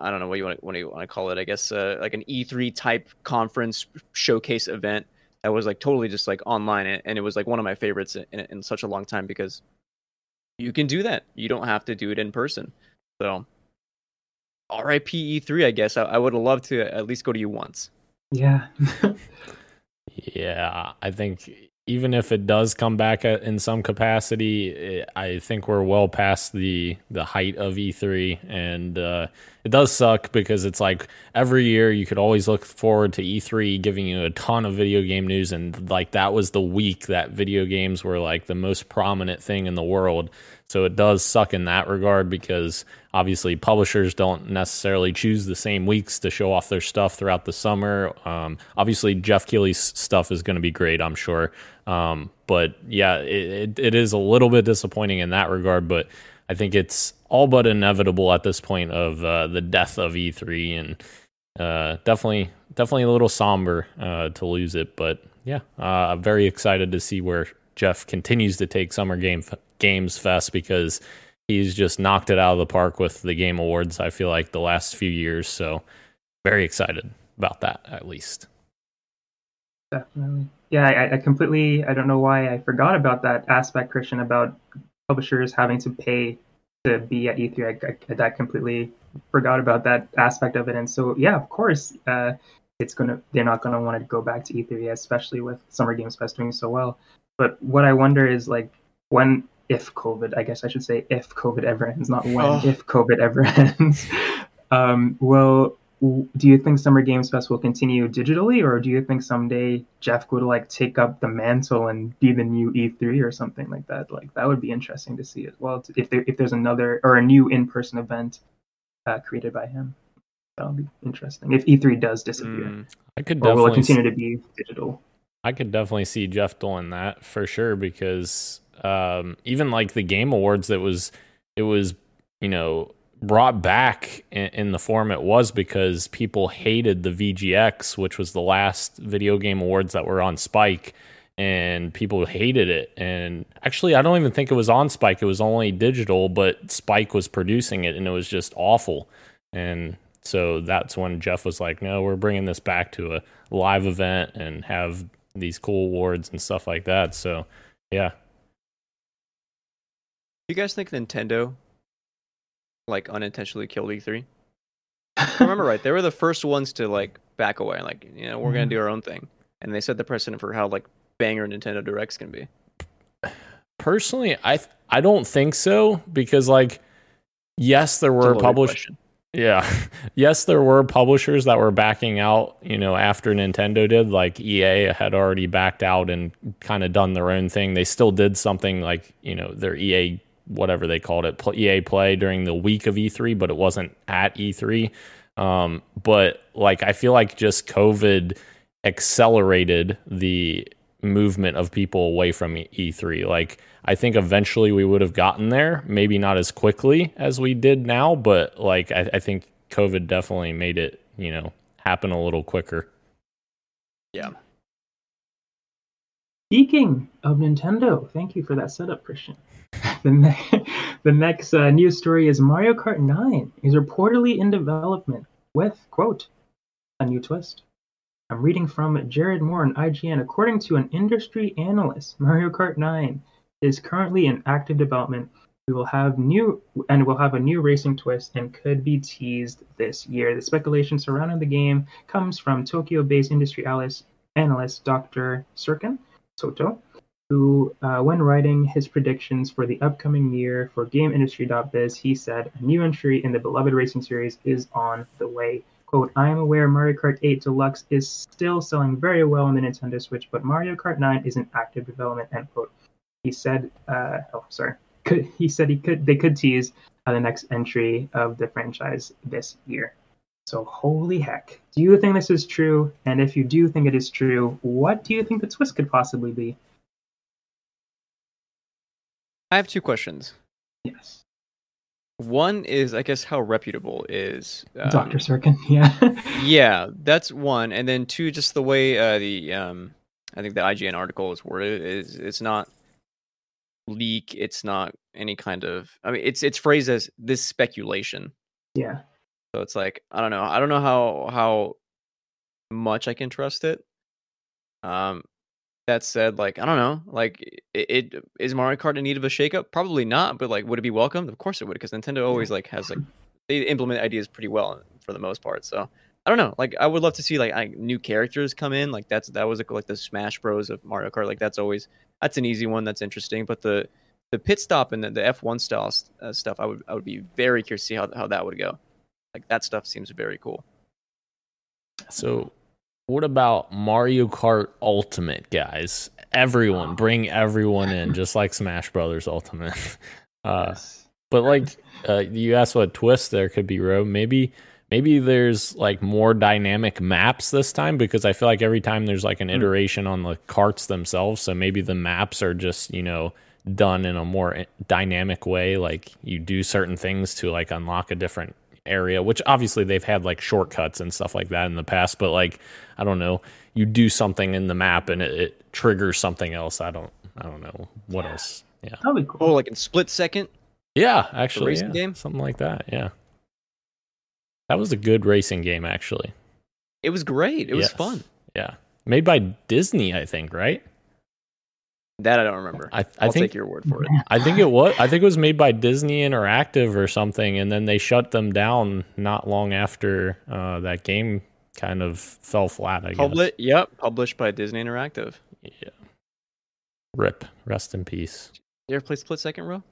I don't know what you want to, what you want to call it. I guess uh, like an E3 type conference showcase event that was like totally just like online, and it was like one of my favorites in, in such a long time because you can do that. You don't have to do it in person. So, RIP E3. I guess I, I would have loved to at least go to you once. Yeah. yeah, I think even if it does come back in some capacity, I think we're well past the the height of E3, and uh, it does suck because it's like every year you could always look forward to E3 giving you a ton of video game news, and like that was the week that video games were like the most prominent thing in the world. So it does suck in that regard because obviously publishers don't necessarily choose the same weeks to show off their stuff throughout the summer. Um, obviously, Geoff Keighley's stuff is going to be great, I'm sure. Um, but yeah, it, it, it is a little bit disappointing in that regard, but I think it's all but inevitable at this point of uh, the death of E3 and uh, definitely definitely a little somber uh, to lose it. But yeah, uh, I'm very excited to see where Geoff continues to take Summer Game Games Fest because he's just knocked it out of the park with the Game Awards. I feel like the last few years, so very excited about that at least. Definitely, yeah. I, I completely. I don't know why I forgot about that aspect, Christian, about publishers having to pay to be at E3. I, I, that completely forgot about that aspect of it. And so, yeah, of course, uh, it's gonna. They're not gonna want to go back to E3, especially with Summer Games Fest doing so well. But what I wonder is like when if COVID, I guess I should say if COVID ever ends, not when, oh. if COVID ever ends, um, will do you think Summer Games Fest will continue digitally, or do you think someday Geoff would like take up the mantle and be the new E3 or something like that? Like that would be interesting to see as well. If there if there's another or a new in-person event uh, created by him, that'll be interesting. If E3 does disappear, mm, I could definitely or will it continue to be digital? I could definitely see Geoff doing that for sure because um, even like the Game Awards that was it was you know brought back in, in, the form it was because people hated the VGX, which was the last video game awards that were on Spike, and people hated it. And actually, I don't even think it was on Spike; it was only digital, but Spike was producing it, and it was just awful. And so that's when Geoff was like, "No, we're bringing this back to a live event and have these cool awards and stuff like that." So, yeah. You guys think Nintendo like unintentionally killed E3? remember right, they were the first ones to like back away, like you know we're gonna mm-hmm. do our own thing, and they set the precedent for how like banger Nintendo Directs can be. Personally, I th- I don't think so because like yes, there were published. Yeah. yes, there were publishers that were backing out, you know, after Nintendo did. Like EA had already backed out and kind of done their own thing. They still did something like, you know, their EA whatever they called it, EA Play during the week of E3, but it wasn't at E3. Um, but like, I feel like just COVID accelerated the movement of people away from E3. Like, I think eventually we would have gotten there, maybe not as quickly as we did now, but like, I, I think COVID definitely made it, you know, happen a little quicker. Yeah. Speaking of Nintendo, thank you for that setup, Christian. the, ne- the next uh, news story is Mario Kart 9 is reportedly in development with, quote, a new twist. I'm reading from Jared Moore on IGN. According to an industry analyst, Mario Kart 9 is currently in active development. We will have new and will have a new racing twist and could be teased this year. The speculation surrounding the game comes from Tokyo-based industry analyst Dr. Serkan Toto, who, uh, when writing his predictions for the upcoming year for GameIndustry.biz, he said, A new entry in the beloved racing series is on the way. Quote, I am aware Mario Kart 8 Deluxe is still selling very well on the Nintendo Switch, but Mario Kart 9 is in active development, end quote. He said, uh, oh, sorry. Could, he said he could they could tease uh, the next entry of the franchise this year. So holy heck. Do you think this is true? And if you do think it is true, what do you think the twist could possibly be? I have two questions. Yes. One is, I guess, how reputable is um, Doctor Serkan? Yeah. yeah, that's one, and then two, just the way uh, the um, I think the IGN article is worded is it's not leak, it's not any kind of. I mean, it's it's phrased as this speculation. Yeah. So it's like I don't know. I don't know how how much I can trust it. Um, that said, like I don't know, like it, it is Mario Kart in need of a shakeup? Probably not, but like would it be welcomed? Of course it would, because Nintendo always like has like they implement ideas pretty well for the most part. So I don't know, like I would love to see like, like new characters come in. Like that's that was like, like the Smash Bros of Mario Kart. Like that's always that's an easy one. That's interesting. But the the pit stop and the, the F1 style uh, stuff, I would I would be very curious to see how how that would go. Like that stuff seems very cool. So what about Mario Kart Ultimate, guys? Everyone, bring everyone in, just like Smash Brothers Ultimate. Uh, yes. But like uh, you asked, what twist there could be, Ro? Maybe, maybe there's like more dynamic maps this time because I feel like every time there's like an hmm. iteration on the carts themselves. So maybe the maps are just you know done in a more eh, dynamic way. Like you do certain things to like unlock a different area, which obviously they've had like shortcuts and stuff like that in the past, but like I don't know, you do something in the map and it, it triggers something else. I don't I don't know what yeah. else. Yeah. That'd be cool. Oh, like in split second? Yeah, actually. racing yeah. game? Something like that. Yeah. That was a good racing game actually. It was great. It yes. was fun. Yeah. Made by Disney, I think, right? That I don't remember. I, I will think, take your word for it. I think it was. I think it was made by Disney Interactive or something, and then they shut them down not long after uh, that game kind of fell flat. I Publi- guess. Yep, published by Disney Interactive. Yeah. Rip. Rest in peace. You ever play Split Second, Ro?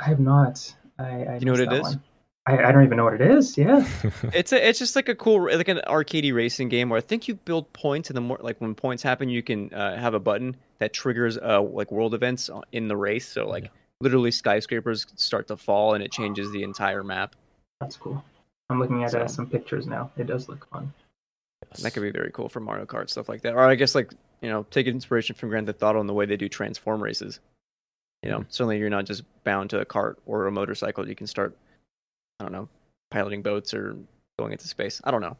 I have not. I, I you know what it is? One. I, I don't even know what it is. Yeah, it's a it's just like a cool like an arcadey racing game where I think you build points and the more like when points happen, you can uh, have a button that triggers uh like world events in the race. So like yeah. literally skyscrapers start to fall and it changes the entire map. That's cool. I'm looking at so, uh, some pictures now. It does look fun. That could be very cool for Mario Kart stuff like that. Or I guess like you know take inspiration from Grand Theft Auto and the way they do transform races. you know, certainly you're not just bound to a cart or a motorcycle. You can start, I don't know, piloting boats or going into space. I don't know.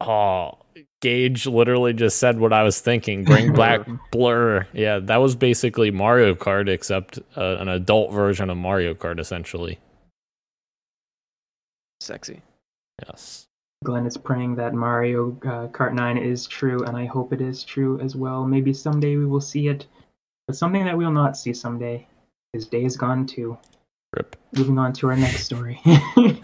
Oh, Gage literally just said what I was thinking. Bring back Blur. Yeah, that was basically Mario Kart, except uh, an adult version of Mario Kart, essentially. Sexy. Yes. Glenn is praying that Mario uh, Kart 9 is true, and I hope it is true as well. Maybe someday we will see it, but something that we'll not see someday is Days Gone 2. Rip. Moving on to our next story.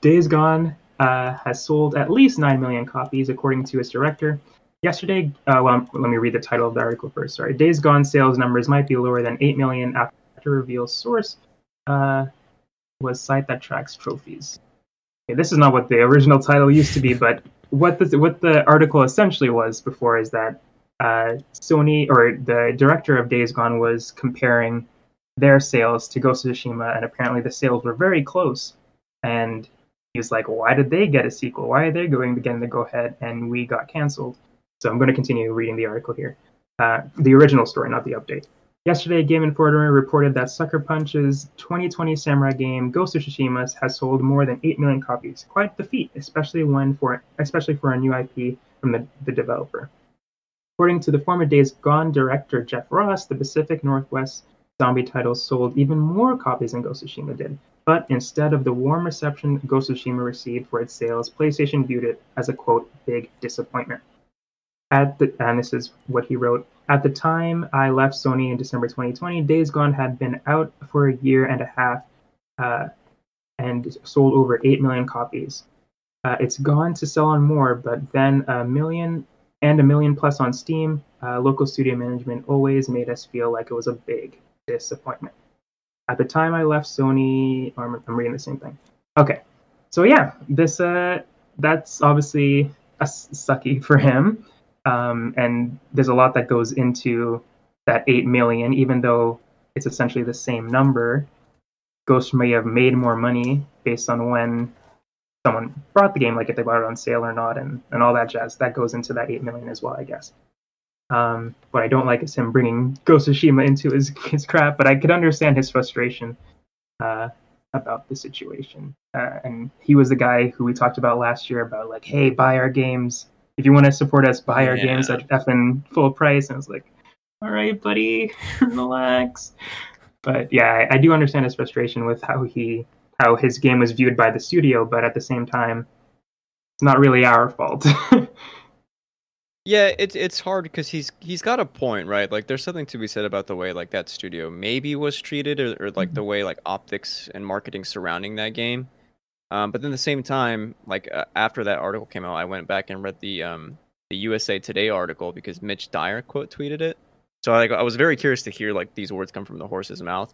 Days Gone uh, has sold at least 9 million copies, according to its director. Yesterday, uh, well, let me read the title of the article first. Sorry. Days Gone sales numbers might be lower than 8 million after reveals source uh, was site that tracks trophies. Okay, this is not what the original title used to be, but what the, what the article essentially was before is that uh, Sony or the director of Days Gone was comparing their sales to Ghost of Tsushima, and apparently the sales were very close. And he's like, why did they get a sequel? Why are they going to get the go ahead and we got canceled? So I'm going to continue reading the article here. Uh, the original story, not the update. Yesterday, Game Informer reported that Sucker Punch's 2020 samurai game Ghost of Tsushima has sold more than 8 million copies. Quite the feat, especially when for especially for a new IP from the, the developer. According to the former Days Gone director Jeff Ross, the Pacific Northwest zombie titles sold even more copies than Ghost of Tsushima did. But instead of the warm reception Ghost of Tsushima received for its sales, PlayStation viewed it as a quote big disappointment. At the and this is what he wrote. At the time I left Sony in December 2020, Days Gone had been out for a year and a half uh, and sold over 8 million copies. Uh, it's gone to sell on more, but then a million and a million plus on Steam. Uh, local studio management always made us feel like it was a big disappointment. At the time I left Sony, I'm, I'm reading the same thing. Okay, so yeah, this uh, that's obviously a sucky for him. Um, and there's a lot that goes into that 8 million, even though it's essentially the same number. Ghost may have made more money based on when someone brought the game, like if they bought it on sale or not, and, and all that jazz. That goes into that 8 million as well, I guess. Um, what I don't like is him bringing Ghost of Tsushima into his, his crap, but I could understand his frustration uh, about the situation. Uh, and he was the guy who we talked about last year about, like, hey, buy our games if you want to support us, buy our yeah. games at effing full price. And I was like, all right, buddy, relax. But yeah, I, I, do understand his frustration with how he how his game was viewed by the studio, but at the same time, it's not really our fault. yeah, it's it's hard because he's he's got a point, right? Like, there's something to be said about the way like that studio maybe was treated, or, or like mm-hmm. the way like optics and marketing surrounding that game. Um, but then at the same time, like uh, after that article came out, I went back and read the um, the USA Today article because Mitch Dyer quote tweeted it. So I, like I was very curious to hear like these words come from the horse's mouth,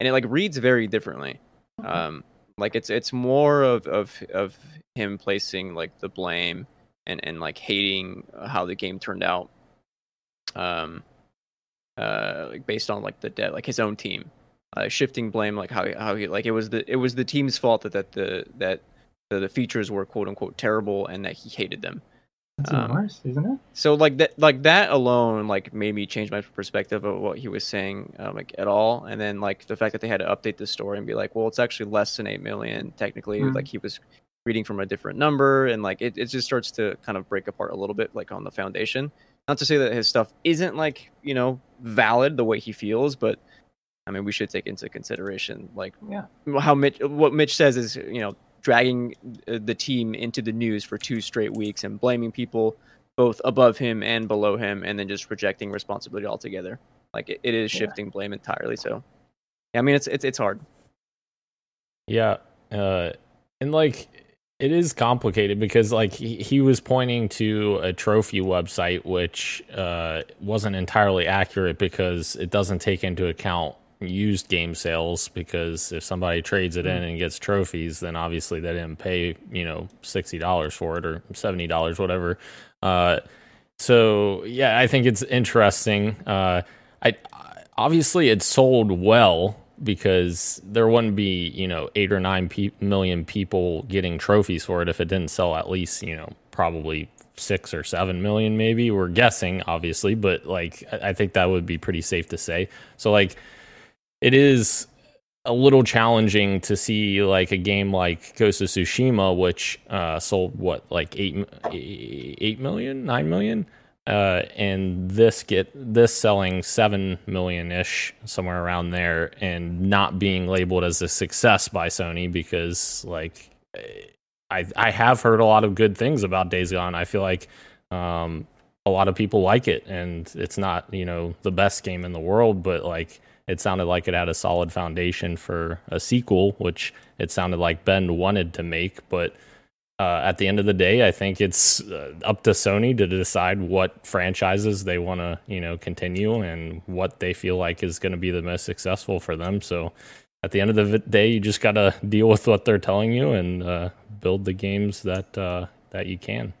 and it like reads very differently. Um, like it's it's more of of of him placing like the blame and and like hating how the game turned out. Um, uh, like based on like the debt, like his own team uh, shifting blame, like how how he like it was the it was the team's fault that that the that the, the features were quote unquote terrible and that he hated them. That's um, worse, isn't it? So like that like that alone like made me change my perspective of what he was saying um, like at all, and then like the fact that they had to update the story and be like, well, it's actually less than eight million technically. Mm-hmm. Like he was reading from a different number, and like it, it just starts to kind of break apart a little bit like on the foundation. Not to say that his stuff isn't like you know valid the way he feels, but I mean, we should take into consideration like yeah. how Mitch what Mitch says is you know dragging uh, the team into the news for two straight weeks and blaming people both above him and below him, and then just rejecting responsibility altogether. Like it, it is shifting yeah. blame entirely. So, yeah, I mean, it's it's it's hard. Yeah, uh, and like it is complicated because like he, he was pointing to a trophy website which uh, wasn't entirely accurate because it doesn't take into account used game sales because if somebody trades it in and gets trophies, then obviously they didn't pay you know sixty dollars for it or seventy dollars, whatever. Uh, so yeah, I think it's interesting. Uh, I obviously it sold well because there wouldn't be you know eight or nine pe- million people getting trophies for it if it didn't sell at least you know probably six or seven million, maybe. We're guessing, obviously, but like I think that would be pretty safe to say. So like it is a little challenging to see like a game like Ghost of Tsushima, which uh, sold what like eight eight million, nine million, uh, and this get this selling seven million ish somewhere around there, and not being labeled as a success by Sony because like I I have heard a lot of good things about Days Gone. I feel like um, a lot of people like it, and it's not you know the best game in the world, but like it sounded like it had a solid foundation for a sequel, which it sounded like Ben wanted to make. But uh, at the end of the day, I think it's uh, up to Sony to decide what franchises they want to, you know, continue and what they feel like is going to be the most successful for them. So at the end of the day, you just got to deal with what they're telling you and uh, build the games that uh, that you can.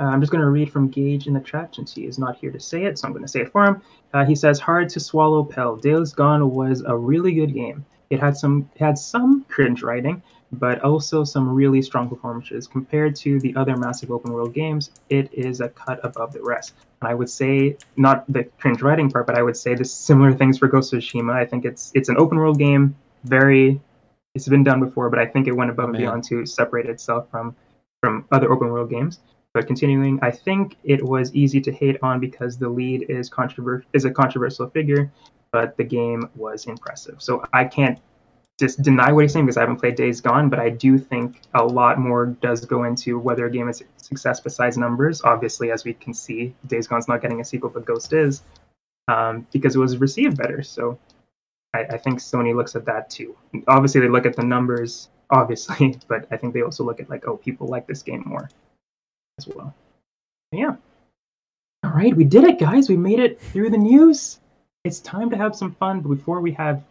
Uh, I'm just going to read from Gage in the chat since he is not here to say it, so I'm going to say it for him. Uh, he says, "Hard to swallow pill. Days Gone was a really good game. It had some it had some cringe writing, but also some really strong performances. Compared to the other massive open world games, it is a cut above the rest. And I would say not the cringe writing part, but I would say the similar things for Ghost of Tsushima. I think it's it's an open world game, very it's been done before, but I think it went above oh, and beyond to separate itself from from other open world games. But continuing, I think it was easy to hate on because the lead is controver- is a controversial figure, but the game was impressive. So I can't just deny what he's saying because I haven't played Days Gone, but I do think a lot more does go into whether a game is a success besides numbers. Obviously, as we can see, Days Gone's not getting a sequel, but Ghost is um, because it was received better. So I, I think Sony looks at that too. Obviously, they look at the numbers, obviously, but I think they also look at like, oh, people like this game more as well. Yeah. All right, we did it, guys. We made it through the news. It's time to have some fun. But before we have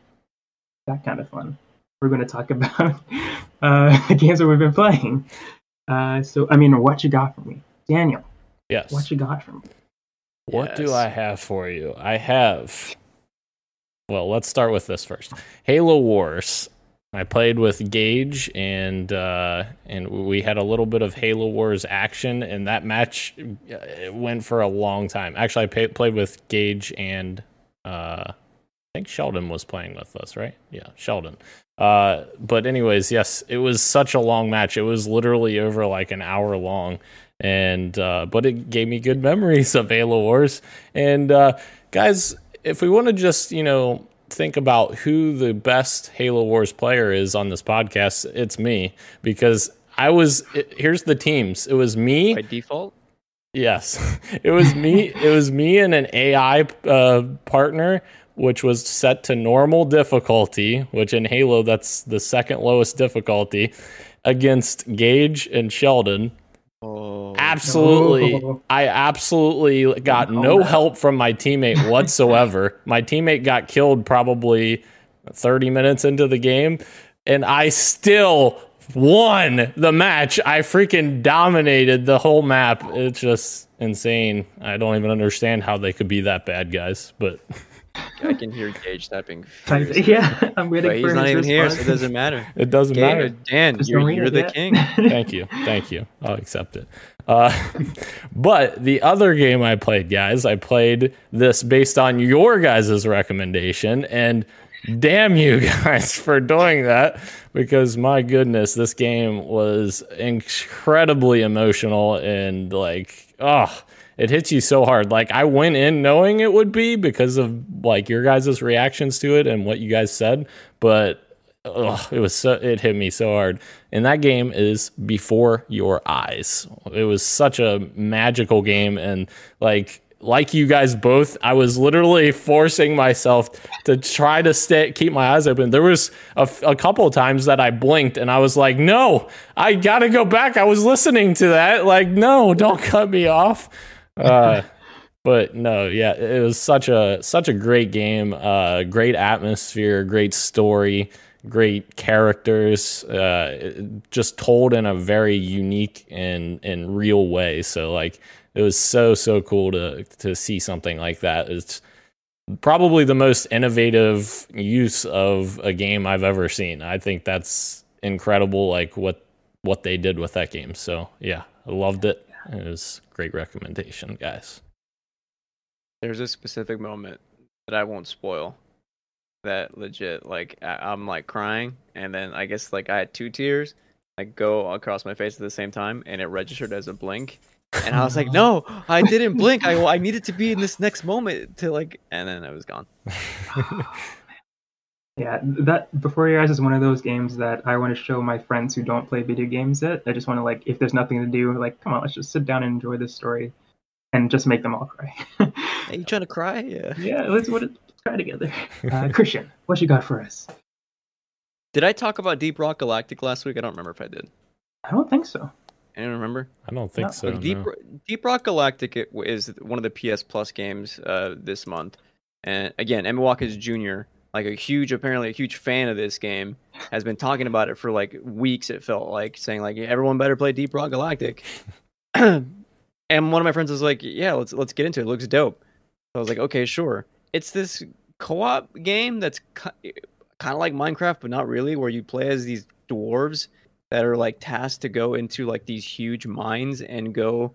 that kind of fun, we're going to talk about uh, the games that we've been playing. Uh, so, I mean, what you got for me, Daniel? Yes. What you got for me? What yes. do I have for you? I have. Well, let's start with this first. Halo Wars. I played with Gage and uh, and we had a little bit of Halo Wars action, and that match uh, went for a long time. Actually, I pay, played with Gage and uh, I think Sheldon was playing with us, right? Yeah, Sheldon. Uh, but anyways, yes, it was such a long match. It was literally over like an hour long, and uh, but it gave me good memories of Halo Wars. And uh, guys, if we want to just you know think about who the best Halo Wars player is on this podcast, it's me because I was. It, here's the teams. It was me by default. Yes, it was me. it was me and an AI uh, partner, which was set to normal difficulty, which in Halo that's the second lowest difficulty, against Gage and Sheldon. Oh, absolutely. No. I absolutely got no help from my teammate whatsoever. my teammate got killed probably 30 minutes into the game, and I still won the match. I freaking dominated the whole map. It's just insane. I don't even understand how they could be that bad, guys, but. I can hear Gage tapping. Yeah, I'm waiting but he's not even here, so it doesn't matter. It doesn't Gage, matter. Dan, you're, you're the king. Thank you, thank you. I'll accept it. Uh, but the other game I played, guys, I played this based on your guys' recommendation, and damn you guys for doing that because my goodness, this game was incredibly emotional and like, oh it hits you so hard. Like I went in knowing it would be because of like your guys' reactions to it and what you guys said, but ugh, it was so, it hit me so hard. And that game is before your eyes. It was such a magical game and like like you guys both, I was literally forcing myself to try to stay, keep my eyes open. There was a, a couple of times that I blinked and I was like, no, I gotta go back. I was listening to that. Like, no, don't cut me off. Uh, but no, yeah, it was such a such a great game. Uh, great atmosphere, great story, great characters. Uh, just told in a very unique and and real way. So like, it was so so cool to to see something like that. It's probably the most innovative use of a game I've ever seen. I think that's incredible. Like what what they did with that game. So yeah, I loved it. It was great recommendation, guys. There's a specific moment that I won't spoil that legit like I- am like crying and then I guess like I had two tears like go across my face at the same time and it registered as a blink and I was like no I didn't blink I I needed to be in this next moment to like and then I was gone. yeah, that before your eyes is one of those games that I want to show my friends who don't play video games yet. I just want to like if there's nothing to do like come on let's just sit down and enjoy this story and just make them all cry. Are you trying to cry? Yeah. Yeah, let's what try together. Uh, Christian, what you got for us? Did I talk about Deep Rock Galactic last week? I don't remember if I did. I don't think so. Anyone remember? I don't think no. so. Like Deep no. Deep Rock Galactic is one of the PS Plus games uh, this month, and again, Emma Watkins Jr. Like a huge, apparently a huge fan of this game, has been talking about it for like weeks. It felt like saying like everyone better play Deep Rock Galactic. and one of my friends was like, "Yeah, let's let's get into it. it looks dope." So I was like, "Okay, sure." it's this co-op game that's kind of like Minecraft, but not really, where you play as these dwarves that are like tasked to go into like these huge mines and go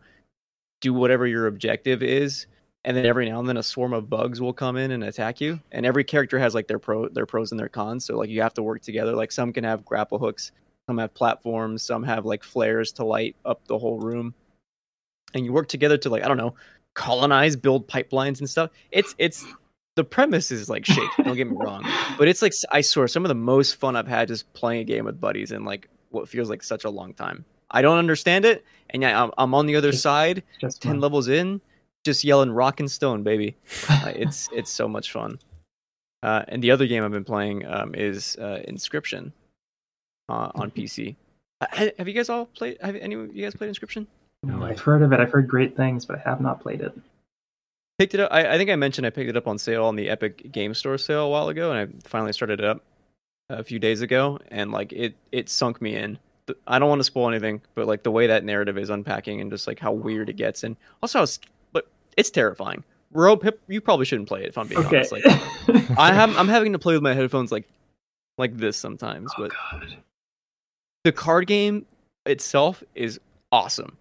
do whatever your objective is. And then every now and then a swarm of bugs will come in and attack you. And every character has like their pro their pros and their cons. So like you have to work together. Like some can have grapple hooks, some have platforms, some have like flares to light up the whole room. And you work together to like, I don't know, colonize, build pipelines and stuff. It's it's the premise is like shaky. don't get me wrong, but it's like I swear some of the most fun I've had just playing a game with buddies and like what feels like such a long time. I don't understand it, and yeah, I'm, I'm on the other side, just ten fun. levels in, just yelling "Rock and Stone, baby." uh, it's it's so much fun. Uh, and the other game I've been playing um, is uh, Inscryption uh, on. PC. Uh, have you guys all played? Have any of you guys played Inscryption? No, I've heard of it. I've heard great things, but I have not played it picked it up. I, I, think I mentioned I picked it up on sale on the Epic Game Store sale a while ago, and I finally started it up a few days ago, and like it it sunk me in. I don't want to spoil anything, but like the way that narrative is unpacking and just like how weird it gets, and also how, but it's terrifying. Rope, you probably shouldn't play it if I'm being okay. honest. Like I have, I'm having to play with my headphones like like this sometimes, oh, but God. the card game itself is awesome.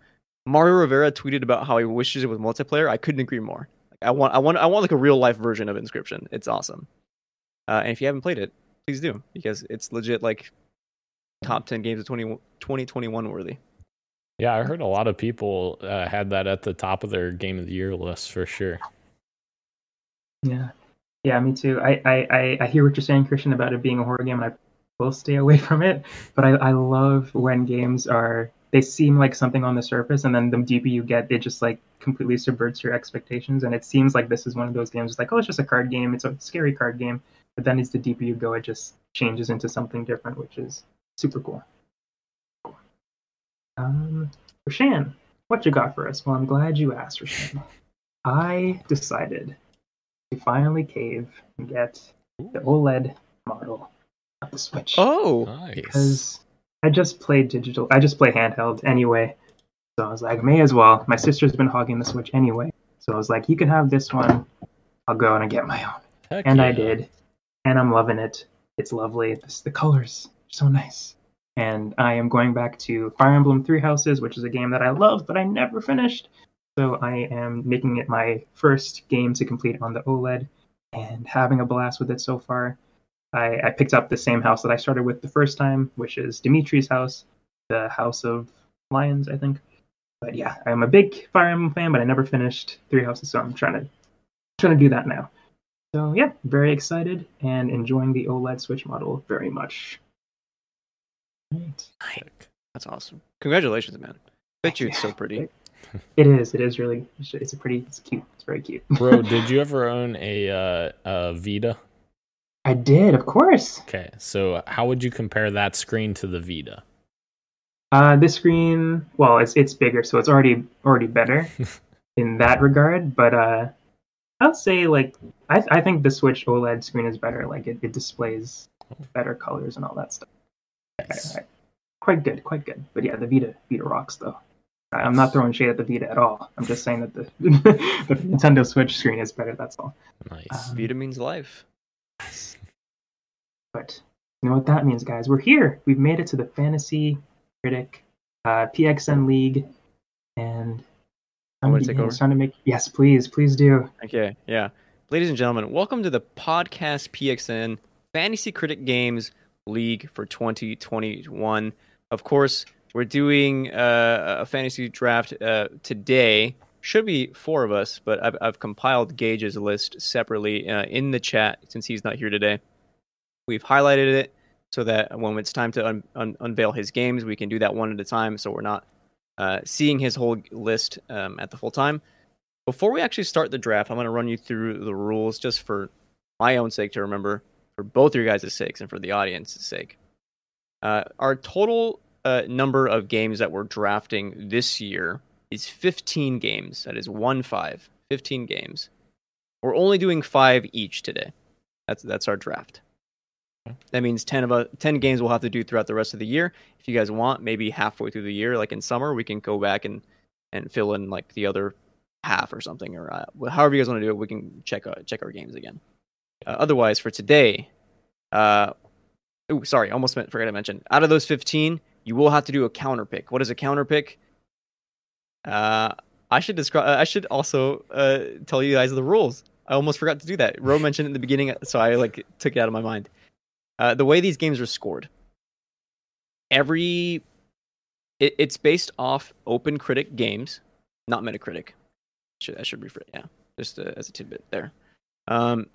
Mario Rivera tweeted about how he wishes it was multiplayer. I couldn't agree more. I want I want I want like a real life version of Inscryption. It's awesome. Uh, and if you haven't played it, please do because it's legit like top 10 games of 20, 2021 worthy. Yeah, I heard a lot of people uh, had that at the top of their game of the year list for sure. Yeah. Yeah, me too. I, I, I hear what you're saying, Christian, about it being a horror game, and I will stay away from it. But I, I love when games are they seem like something on the surface, and then the deeper you get, it just like completely subverts your expectations. And it seems like this is one of those games. It's like, oh, it's just a card game. It's a scary card game. But then as the deeper you go, it just changes into something different, which is super cool. Um, Rashan, what you got for us? Well, I'm glad you asked, Rashan. I decided to finally cave and get the OLED model of the Switch. Oh, nice. Because I just play digital. I just play handheld anyway. So I was like, may as well. My sister's been hogging the Switch anyway. So I was like, you can have this one. I'll go and I get my own. Heck and yeah. I did. And I'm loving it. It's lovely. It's, the colors are so nice. And I am going back to Fire Emblem Three Houses, which is a game that I love, but I never finished. So I am making it my first game to complete on the OLED and having a blast with it so far. I, I picked up the same house that I started with the first time, which is Dimitri's house, the House of Lions, I think. But yeah, I'm a big Fire Emblem fan, but I never finished Three Houses, so I'm trying to trying to do that now. So yeah, very excited and enjoying the OLED Switch model very much. Right. That's awesome. Congratulations, man. Bet you it's so pretty. It is. It is really. It's a pretty. It's cute. It's very cute. Bro, did you ever own a uh, a Vita? I did, of course. Okay, so how would you compare that screen to the Vita? Uh, this screen, well, it's it's bigger, so it's already already better in that regard. But uh, I'll say like I I think the Switch OLED screen is better. Like it, it displays better colors and all that stuff. Nice. Quite good, quite good. But yeah, the Vita Vita rocks though. I'm not throwing shade at the Vita at all. I'm just saying that the the Nintendo Switch screen is better. That's all. Nice. Um, Vita means life. But you know what that means, guys? We're here. We've made it to the Fantasy Critic, uh, PXN League, and I'm going to take over. Trying to make yes, please, please do. Okay, yeah, ladies and gentlemen, welcome to the podcast PXN Fantasy Critic Games League for 2021. Of course, we're doing uh, a fantasy draft uh, today. Should be four of us, but I've, I've compiled Gage's list separately uh, in the chat since he's not here today. We've highlighted it so that when it's time to un- un- unveil his games, we can do that one at a time. So we're not uh, seeing his whole list um, at the full time. Before we actually start the draft, I'm going to run you through the rules just for my own sake to remember, for both your guys' sakes and for the audience's sake. Uh, our total uh, number of games that we're drafting this year is 15 games. That is one five, 15 games. We're only doing five each today. That's that's our draft. That means 10 of a, 10 games we'll have to do throughout the rest of the year. If you guys want, maybe halfway through the year, like in summer, we can go back and and fill in like the other half or something, or uh, however you guys want to do it. We can check uh, check our games again. Uh, otherwise, for today, uh, sorry, almost meant, forgot to mention. Out of those 15, you will have to do a counter pick. What is a counter pick? Uh, I should describe. I should also uh, tell you guys the rules. I almost forgot to do that. Ro mentioned in the beginning, so I like took it out of my mind. Uh, the way these games are scored, every it, it's based off Open Critic games, not Metacritic. Should I should rephrase? Yeah, just uh, as a tidbit there. Um,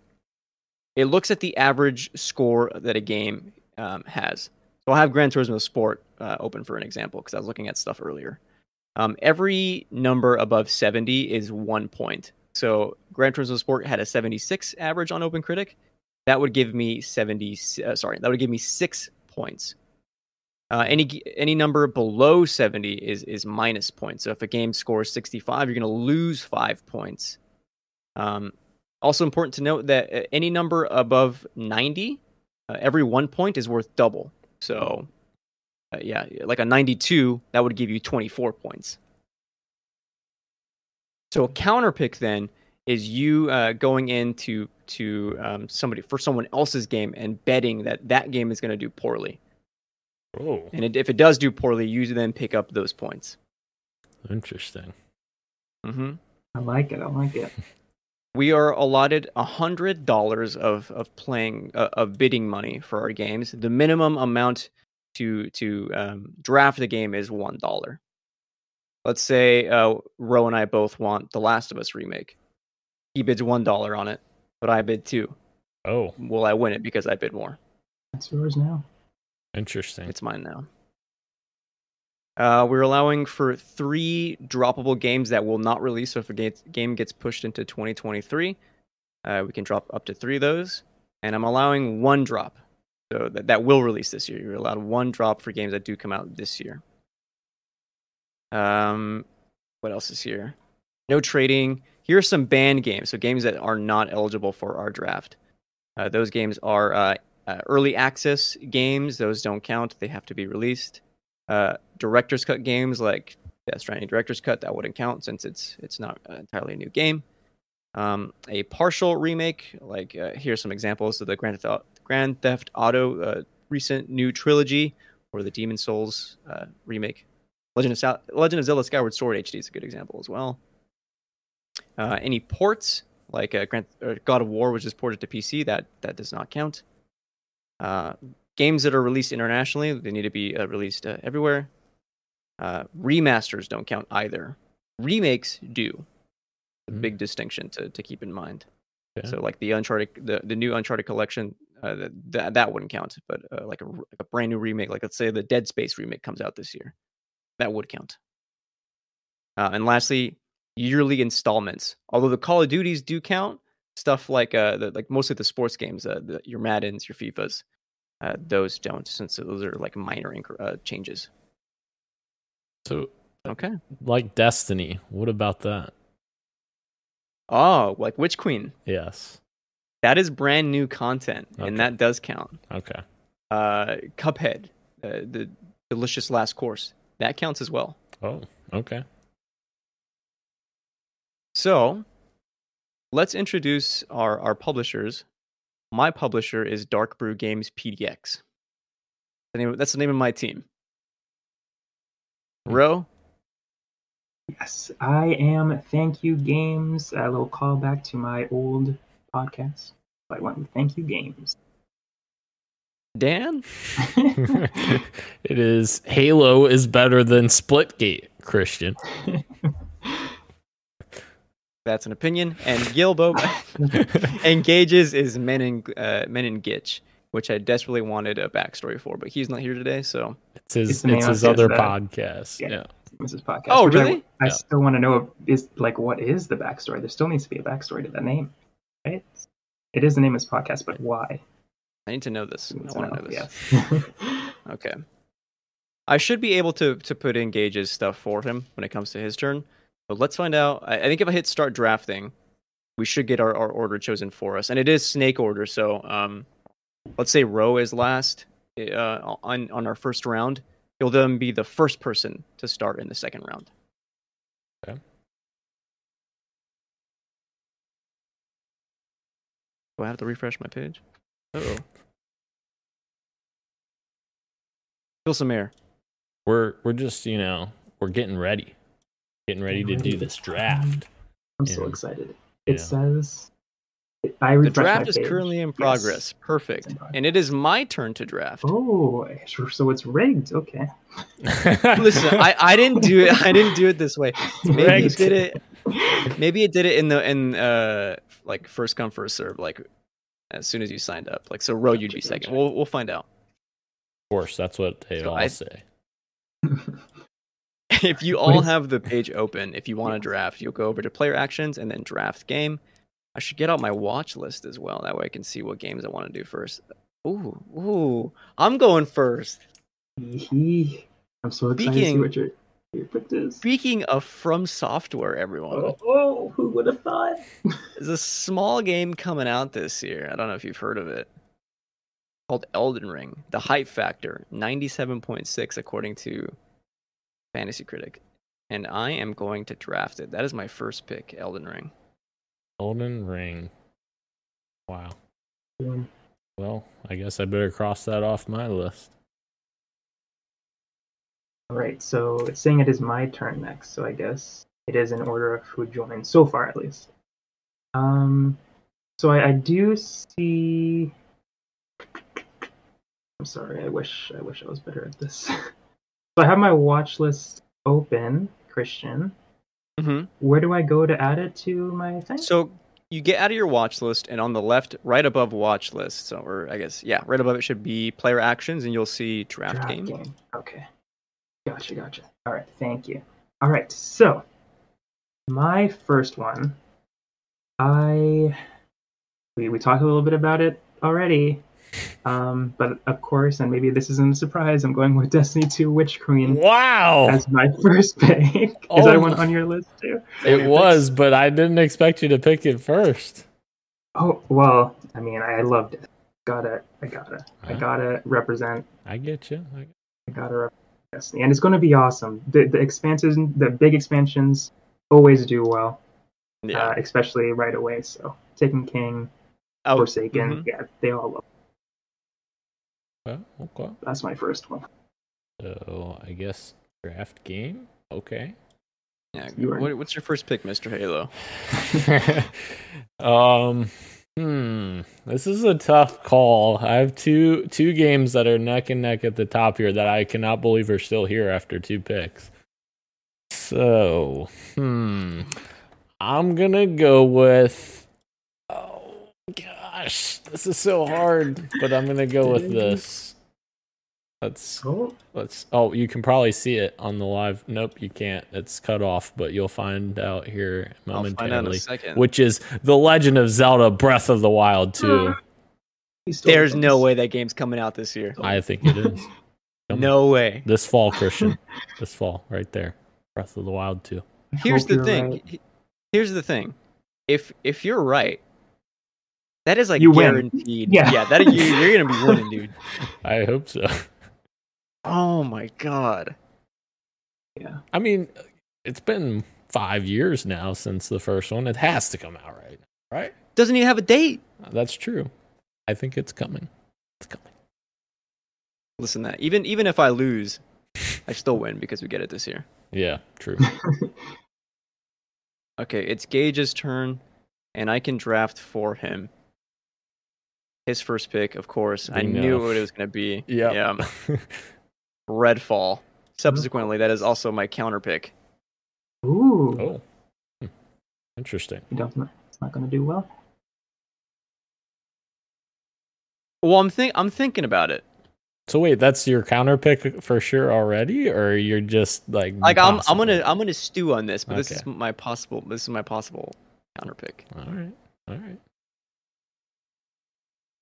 it looks at the average score that a game um, has. So I'll have Gran Turismo Sport uh, open for an example because I was looking at stuff earlier. Um, every number above 70 is one point. So Gran Turismo Sport had a 76 average on Open Critic. That would give me 70. Uh, sorry, that would give me six points. Uh, any any number below 70 is is minus points. So if a game scores 65, you're going to lose five points. Um, also important to note that uh, any number above 90, uh, every one point is worth double. So, uh, yeah, like a 92, that would give you 24 points. So a counter pick then is you uh, going into to um, somebody for someone else's game and betting that that game is going to do poorly. Oh. And it, if it does do poorly, you then pick up those points. Interesting. Mm-hmm. I like it. I like it. we are allotted a hundred dollars of of playing uh, of bidding money for our games. The minimum amount to to um, draft the game is one dollar. Let's say uh, Ro and I both want The Last of Us remake. He bids one dollar on it, but I bid two. Oh, will I win it because I bid more? It's yours now. Interesting. It's mine now. Uh, we're allowing for three droppable games that will not release. So if a game gets pushed into 2023, uh, we can drop up to three of those. And I'm allowing one drop. So that, that will release this year. You're allowed one drop for games that do come out this year. Um, what else is here? No trading. Here are some banned games. So games that are not eligible for our draft. Uh, those games are uh, uh early access games. Those don't count. They have to be released uh, director's cut games like Death Stranding director's cut that wouldn't count since it's it's not entirely a new game. Um, a partial remake, like uh, here's some examples of the Grand Theft, Grand Theft Auto uh, recent new trilogy or the Demon's Souls remake. Legend of, Legend of Zelda Skyward Sword HD is a good example as well. Uh, any ports like uh, Grand, God of War, which is ported to PC, that that does not count. Uh, games that are released internationally, they need to be uh, released uh, everywhere. Uh, remasters don't count either. Remakes do. A mm-hmm. big distinction to, to keep in mind. So, like the Uncharted, the, the new Uncharted collection, uh, that that wouldn't count. But uh, like a like a brand new remake, like let's say the Dead Space remake comes out this year, that would count. Uh, and lastly, yearly installments. Although the Call of Duties do count, stuff like uh, the, like mostly the sports games, uh, the, your Maddens, your FIFAs, uh, those don't, since those are like minor inc- uh, changes. So, okay, like Destiny, what about that? Oh, like Witch Queen. Yes, that is brand new content, okay. and that does count. Okay. Uh, Cuphead, uh, the delicious last course, that counts as well. Oh, okay. So, let's introduce our our publishers my publisher is Dark Brew Games PDX. That's the name of my team. Hmm. Ro, Yes, I am. Thank you, games. A little callback to my old podcast. I went with thank you, games. Dan, it is Halo is better than Splitgate, Christian. that's an opinion. And Gilbo engages is Men in uh, Men in Gitch, which I desperately wanted a backstory for, but he's not here today, so It's his It's it's his his, other uh, podcast. yeah. Yeah. Mrs. Podcast. Oh, which I- really? I, Yeah. still want to know is like what is the backstory? There still needs to be a backstory to that name, right? It is the name of this podcast, but why? I need to know this. Need I want to know this. Yes. Okay. I should be able to to put in Gage's stuff for him when it comes to his turn. But let's find out. I, I think if I hit start drafting, we should get our, our order chosen for us. And it is snake order, so um let's say Ro is last uh, on on our first round. He'll then be the first person to start in the second round. Okay. Do I have to refresh my page? Oh. Feel some air. We're we're just, you know, we're getting ready. Getting ready to do this draft. I'm so excited. It Yeah. says I The draft is page. currently in Yes. progress. Perfect. In progress. And it is my turn to draft. Oh, so it's rigged. Okay. Listen, I, I didn't do it. I didn't do it this way. Maybe it did it. Maybe it did it in the in uh like first come first serve. Like as soon as you signed up. Like so, Ro you'd be second. We'll we'll find out. Of course, that's what they So all I- say. If you all have the page open, if you want to draft, you'll go over to player actions and then draft game. I should get out my watch list as well. That way I can see what games I want to do first. Ooh, ooh, I'm going first. I'm so excited to see Speaking- what your your pick is. Speaking of From Software, everyone, Oh, oh, who would have thought? there's a small game coming out this year. I don't know if you've heard of it. Called Elden Ring. The hype factor, 97.6 according to Fantasy Critic. And I am going to draft it. That is my first pick, Elden Ring. Elden Ring. Wow. Hmm. Well, I guess I better cross that off my list. All right, so it's saying it is my turn next, so I guess it is in order of who joined so far, at least. Um, so I, I do see. I'm sorry. I wish I wish I was better at this. so I have my watch list open, Christian. Mm-hmm. Where do I go to add it to my thing? So you get out of your watch list, and on the left, right above watch list, so or I guess yeah, right above it should be player actions, and you'll see draft, game. Okay. Gotcha, gotcha. All right, thank you. All right, so my first one, I we we talked a little bit about it already, um, but of course, and maybe this isn't a surprise, I'm going with Destiny 2 Witch Queen Wow. as my first pick. Is Oh that one on your list too? It was, but I didn't expect you to pick it first. Oh well, I mean, I loved it. Gotta, I gotta, I Huh? gotta represent I get you. I I gotta rep Destiny, and it's going to be awesome. The the expansions, the big expansions, always do well, Yeah. uh, especially right away. So Taken King, oh, Forsaken, mhm. yeah, they all love. Well, okay. That's my first one. So I guess draft game. Okay. yeah. you are- What, what's your first pick, Mister Halo? um hmm this is a tough call i have two two games that are neck and neck at the top here that i cannot believe are still here after two picks so hmm i'm gonna go with oh gosh this is so hard but i'm gonna go with this let's Oh, Let's. Oh, you can probably see it on the live. Nope, you can't. It's cut off, but you'll find out here I'll find out in momentarily. a second. Which is The Legend of Zelda: Breath of the Wild 2. There's no way that game's coming out this year. I think it is Come No way. this fall, Christian. this fall, right there. Breath of the Wild 2. Here's the thing. right. Here's the thing. If if you're right, that is like You win. guaranteed. Yeah. yeah. That you, you're gonna be winning, dude. I hope so. Oh my god. Yeah, I mean, it's been five years now since the first one. It has to come out right now, right? Doesn't even have a date. That's true. I think it's coming. It's coming. Listen, to that even even if I lose, I still win because we get it this year. Yeah, true. Okay, it's Gage's turn, and I can draft for him. His first pick, of course. I Bingo. knew what it was going to be. Yep. Yeah. Redfall. Subsequently, that is also my counter pick. Ooh, oh, Hmm. interesting. you don't. It's not going to do well. Well, I'm think I'm thinking about it. So wait, that's your counter pick for sure already, or you're just like Like I'm I'm gonna I'm gonna stew on this, but this is my possible this is my possible counter pick. All right, all right.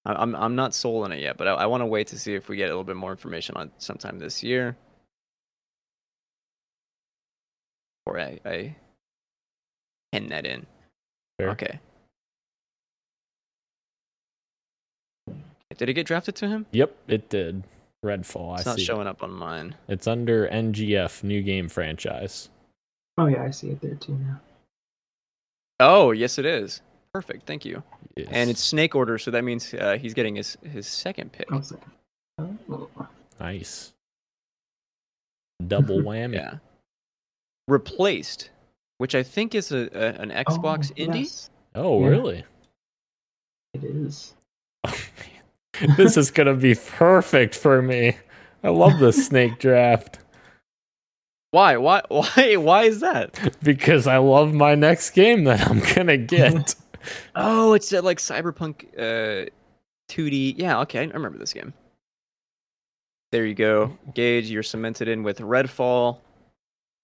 I- I'm I'm not sold on it yet, but I, I want to wait to see if we get a little bit more information on sometime this year. Or I I pen that in. Fair. Okay. Did it get drafted to him? Yep, it did. Redfall. It's I not see. it. showing up on mine. It's under NGF, new game franchise. Oh yeah, I see it there too now. Oh, yes, it is. Perfect. Thank you. Yes. And it's snake order, so that means uh, he's getting his his second pick. Oh. Oh, nice. Double whammy. Yeah. Replaced, which I think is a, a an Xbox oh, indie. yes, Oh, Yeah. really? it is. Oh, man. this is gonna be perfect for me. I love the snake draft Why? Why? Why? Why is that? because I love my next game that I'm gonna get. Oh, it's uh, like Cyberpunk uh, 2D. Yeah, okay, I remember this game. There you go, Gage. You're cemented in with Redfall,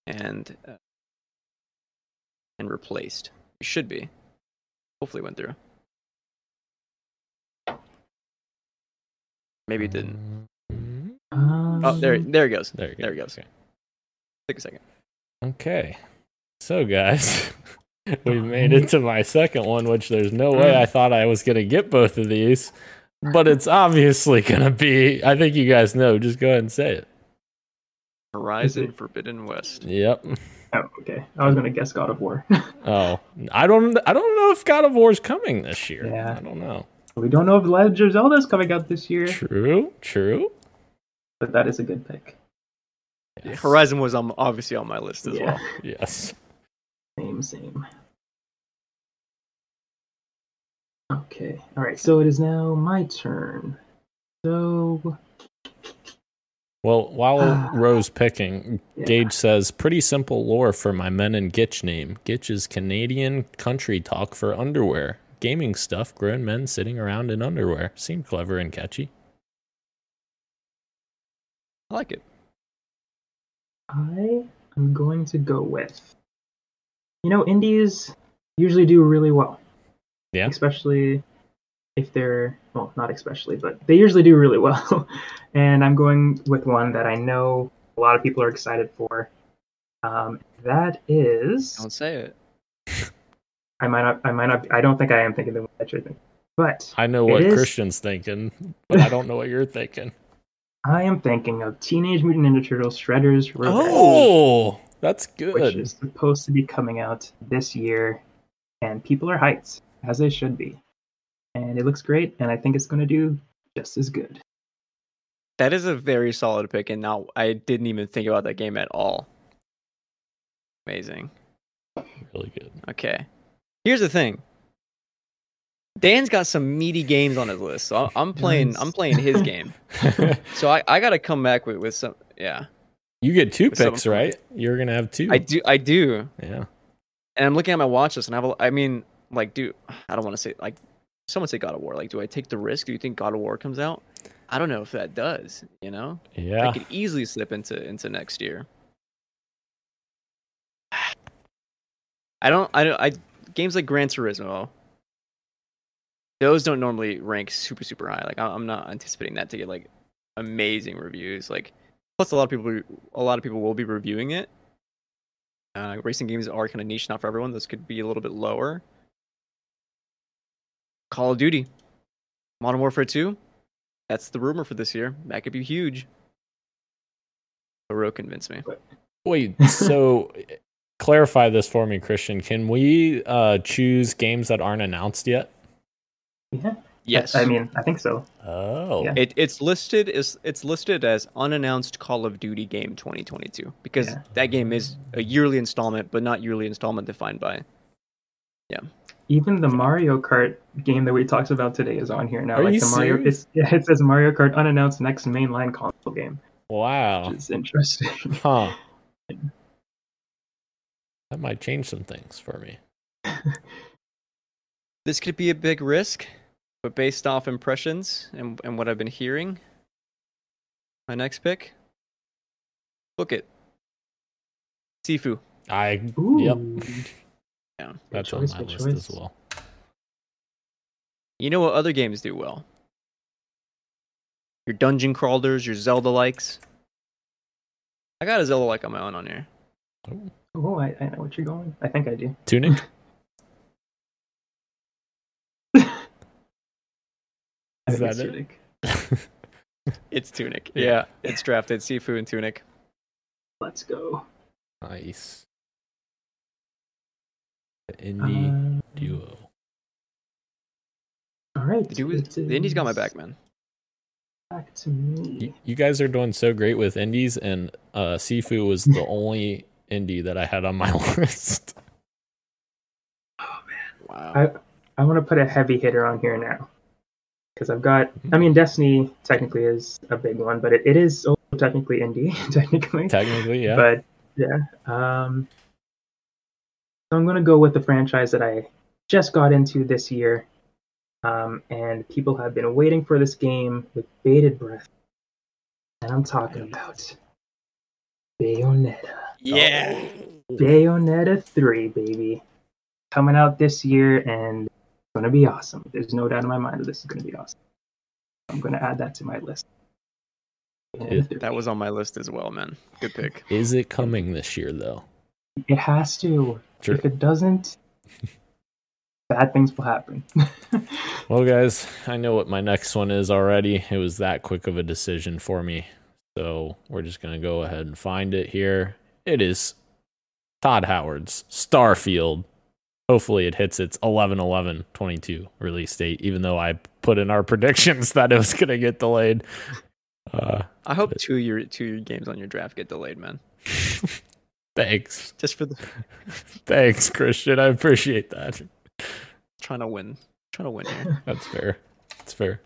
and uh, and replaced. You should be. Hopefully, went through. Maybe it didn't. Um, Oh, there, there it goes. There you go. There it goes. Okay. Take a second. Okay. So, guys, we've made it to my second one, which there's no way I thought I was going to get both of these, but it's obviously going to be. I think you guys know. Just go ahead and say it. Horizon Forbidden West. Yep. Oh, okay. I was gonna guess God of War. Oh, I don't. I don't know if God of War is coming this year. Yeah. I don't know. we don't know if Legend of Zelda is coming out this year, True. True. but that is a good pick. Yes. Horizon was on, obviously on my list as yeah, well. Yes. Same, same. Okay. All right. So it is now my turn. So Well, while Ah. Ro's picking, yeah. Gage says, pretty simple lore for my men and Gitch name. Gitch is Canadian country talk for underwear. Gaming stuff, grown men sitting around in underwear. Seemed clever and catchy. I like it. I am going to go with. You know, indies usually do really well. Yeah. Especially if they're well, not especially, but they usually do really well. and I'm going with one that I know a lot of people are excited for. Um, that is. Don't say it. I might not. I might not. I don't think I am thinking the one that you're thinking. But I know It what is- Christian's thinking, but I don't know what you're thinking. I am thinking of Teenage Mutant Ninja Turtles Shredder's Revenge. Oh, that's good. which is supposed to be coming out this year, and people are hyped as they should be. And it looks great, and I think it's going to do just as good. That is a very solid pick, and now I didn't even think about that game at all. Amazing. Really good. Okay. Here's the thing. Dan's got some meaty games on his list, so I- I'm playing. Nice. I'm playing his game. So I, I got to come back with, with some. Yeah, you get two picks, right? You're gonna have two. I do. I do. Yeah. And I'm looking at my watch list, and I have. a- I mean, like, dude, I don't want to say like. Someone say God of War. Like, do I take the risk? Do you think God of War comes out? I don't know if that does. You know, Yeah. I could easily slip into into next year. I don't. I don't. I games like Gran Turismo. Those don't normally rank super super high. Like I'm not anticipating that to get like amazing reviews. Like plus a lot of people a lot of people will be reviewing it. Uh, racing games are kind of niche, not for everyone. Those could be a little bit lower. Call of Duty, Modern Warfare 2. That's the rumor for this year. That could be huge. Oro convinced me. Wait, so clarify this for me, Christian. Can we uh, choose games that aren't announced yet? Yeah. Yes, I mean, I think so. Oh, Yeah. it, it's listed is it's listed as unannounced Call of Duty game 2022 because Yeah. that game is a yearly installment, but not yearly installment defined by. Yeah. Even the Mario Kart game that we talked about today is on here now. Are like you the Mario, serious? it's, yeah, it says Mario Kart unannounced next mainline console game, wow, which is interesting. huh? That might change some things for me. This could be a big risk, but based off impressions and, and what I've been hearing, my next pick, book it. Sifu. I Ooh. Yep. Yeah. That's choice, on my good list as well. You know what other games do well? Your dungeon crawlers, your Zelda likes. I got a Zelda like on my own on here. Oh, oh I, I know what you're going. I think I do. Tunic. Is think it's that it? Tunic. It's Tunic. Yeah. Yeah, it's drafted Sifu and Tunic. Let's go. nice. The indie Um, duo. all right. The, dude, it the Indies got my back, man. Back to me. You, you guys are doing so great with indies, and uh, Sifu was the only indie that I had on my list. Oh man! Wow. I I want to put a heavy hitter on here now because I've got. I mean, Destiny technically is a big one, but it, it is also technically indie, technically. Technically, yeah. But yeah, um, so I'm gonna go with the franchise that I just got into this year, um, and people have been waiting for this game with bated breath, and I'm talking about Bayonetta. yeah. Bayonetta 3, baby. Coming out this year and it's gonna be awesome. There's no doubt in my mind that this is gonna be awesome. I'm gonna add that to my list. It- That was on my list as well, man. Good pick. Is it coming this year though? It has to. Sure. If it doesn't, bad things will happen. Well, guys, I know what my next one is already. It was that quick of a decision for me. So we're just going to go ahead and find it here. It is Todd Howard's Starfield. Hopefully, it hits its 11 11 22 release date, even though I put in our predictions that it was going to get delayed. Uh, I hope two of your two your games on your draft get delayed, man. thanks. Just for the Thanks, Christian. I appreciate that. trying to win. Trying to win here. That's fair. That's fair.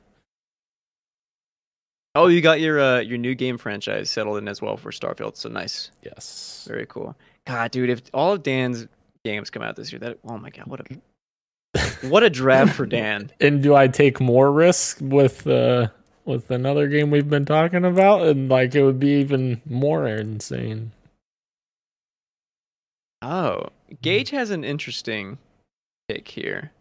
Oh, you got your uh, your new game franchise settled in as well for Starfield. So nice. Yes. Very cool. God, dude, if all of Dan's games come out this year, that oh my god, what a mm-hmm. what a draft for Dan. and do I take more risk with uh with another game we've been talking about and like it would be even more insane. Oh, mm-hmm. Gage has an interesting pick here.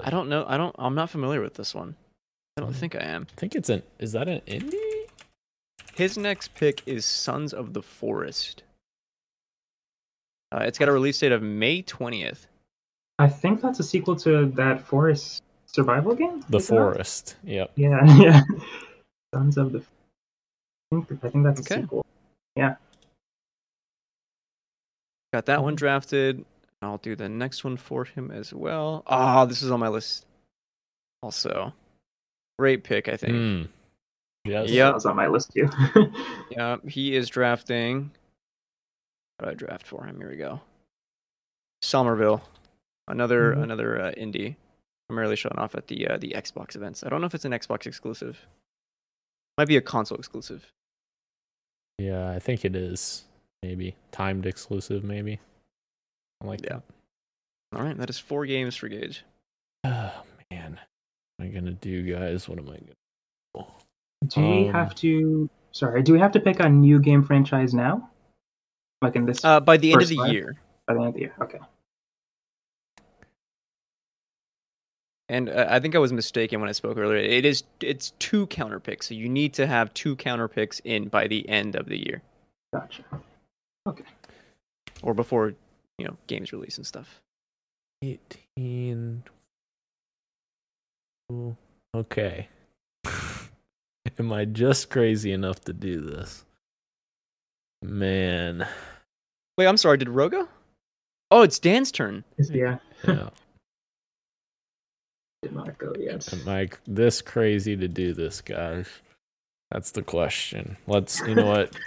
I don't know. I don't. I'm not familiar with this one. I don't hmm. think I am. I think it's an is that an indie? His next pick is Sons of the Forest. Uh, it's got a release date of May 20th. I think that's a sequel to that forest survival game. The is it? Forest. Yep. Yeah, yeah. Sons of the. I think, I think that's Okay. a sequel. Yeah. Got that one drafted. I'll do the next one for him as well. Ah, this is on my list. Also, great pick, I think. Mm. Yes. Yep. Was on my list too. Yeah, he is drafting. What do I draft for him? Here we go. Somerville, another Mhm. another uh, indie, primarily shown off at the uh, the Xbox events. I don't know if it's an Xbox exclusive. Might be a console exclusive. Yeah, I think it is. Maybe timed exclusive. Maybe. I like Yeah. All right, that is four games for Gage. Oh man, what am I gonna do, guys? What am I gonna? do we Um, have to? Sorry, do we have to pick a new game franchise now? Like in this Uh, by the end of the five? year, by the end of the year? Okay. and uh, I think I was mistaken when I spoke earlier. It is it's two counter picks, so you need to have two counter picks in by the end of the year Gotcha. Okay. Or before you know games release and stuff. Eighteen. Okay. Am I just crazy enough to do this? Man. Wait, I'm sorry. Did Ro go? Oh, it's Dan's turn. Yeah. Yeah. did not go yet. Am I this crazy to do this, guys? That's the question. Let's. You know what?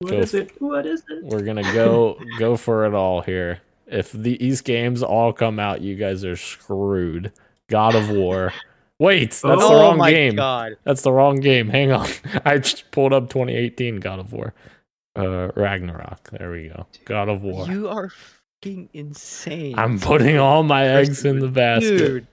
What Go is f- it? What is it? We're gonna go go for it all here. If these games all come out, you guys are screwed. God of War. Wait, that's the Oh wrong my game. god. That's the wrong game. Hang on. I just pulled up 2018 God of War. Uh Ragnarok. There we go. God of War. You are fucking insane. I'm putting all my eggs in the basket. Dude,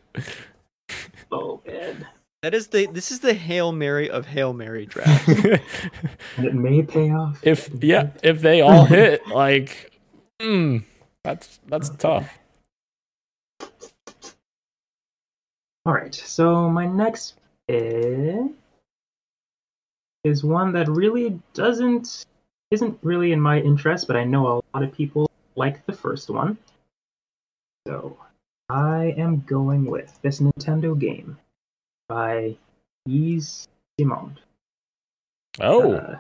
Oh man, that is the this is the Hail Mary of Hail Mary drafts. it may pay off. if yeah, if they all hit, like, mm, that's that's tough. All right, so my next pick is one that really doesn't isn't really in my interest, but I know a lot of people like the first one. So I am going with this Nintendo game by Yves Simond. Oh, Uh,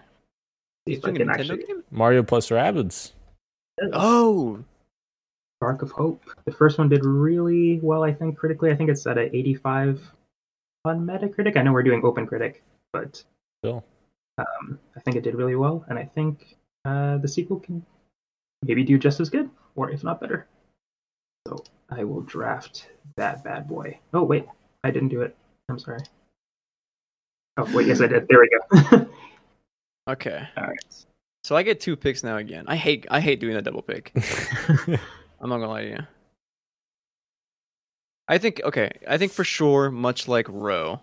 see He's if I doing a can Nintendo actually game? Mario plus Rabbids. Oh, Spark of Hope. The first one did really well, I think, critically. I think it's at an 85 on Metacritic. I know we're doing Open Critic, but Still. Um, I think it did really well, and I think uh, the sequel can maybe do just as good, or if not better. So I will draft that bad boy. Oh wait, I didn't do it. I'm sorry. Oh wait, yes I did. There we go. okay. All right. So I get two picks now again. I hate I hate doing that double pick. I'm not gonna lie to you. I think okay. I think for sure, much like Row,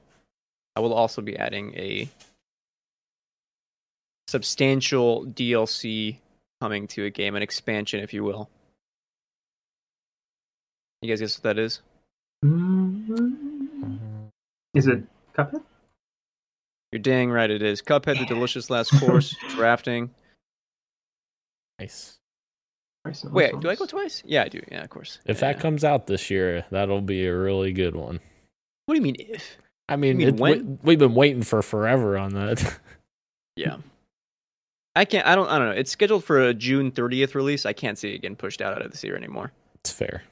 I will also be adding a substantial DLC coming to a game, an expansion, if you will. You guys guess what that is? Mm, Is it Cuphead? You're dang right it is. Cuphead, the delicious last course, drafting. nice. Price of Wait, do I go twice? Yeah, I do. Yeah, of course. If Yeah. that comes out this year, that'll be a really good one. What do you mean if? I mean, mean it, when? we, have been waiting for forever on that. Yeah. I can't. I don't. I don't know. It's scheduled for a June 30th release. I can't see it getting pushed out out of this year anymore. it's fair.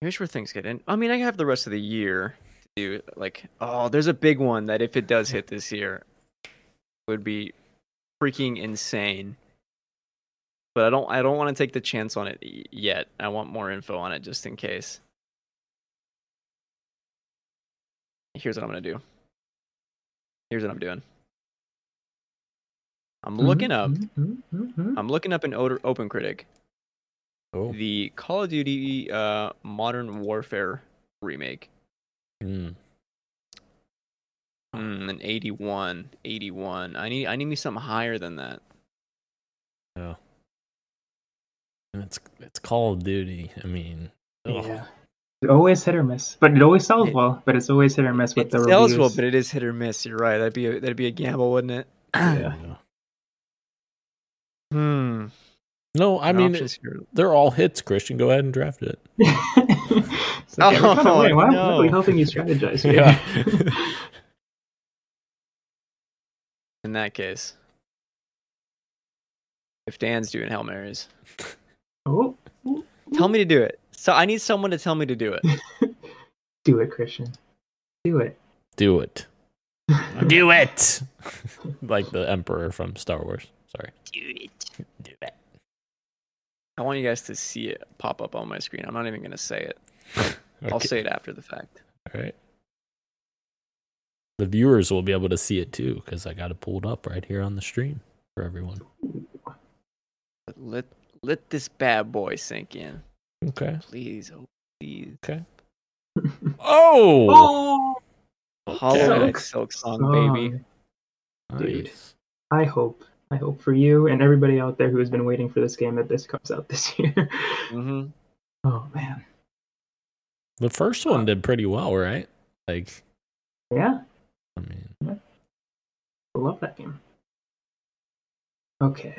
Here's where things get in. I mean, I have the rest of the year to do. Like, oh, there's a big one that if it does hit this year, would be freaking insane. But I don't. I don't want to take the chance on it yet. I want more info on it just in case. Here's what I'm gonna do. Here's what I'm doing. I'm looking up. Mhm, mhm, mhm. I'm looking up in Open Critic. Oh. the Call of Duty uh, Modern Warfare remake. Mm. Mm, an 81, 81. I need I need me something higher than that. Yeah. And it's it's Call of Duty. I mean, ugh. Yeah. It's always hit or miss, but it always sells It- well. But it's always hit or miss with It the sells reviews. well, but it is hit or miss. You're right. That'd be a, that'd be a gamble, wouldn't it? Yeah. Hmm. No, I mean they're all hits. Christian, go ahead and draft it. It's okay, we're kinda- Oh, wait, why am I no. really helping you strategize here? Yeah. In that case, if Dan's doing Hail Marys, oh, tell me to do it. So I need someone to tell me to do it. do it, Christian. Do it. Do it. Do it. like the Emperor from Star Wars. Sorry. Do it. Do it. I want you guys to see it pop up on my screen. I'm not even gonna say it. I'll say it after the fact. All right. The viewers will be able to see it too because I got it pulled up right here on the stream for everyone. Let let this bad boy sink in, Okay. please. Oh, please. Okay. Oh, Oh, Hollow Silk Silk Song, baby. dude. Nice. I hope. I hope for you and everybody out there who has been waiting for this game that this comes out this year. hmm Oh man. The first one did pretty well, right? Like, Yeah, I mean, I love that game. Okay.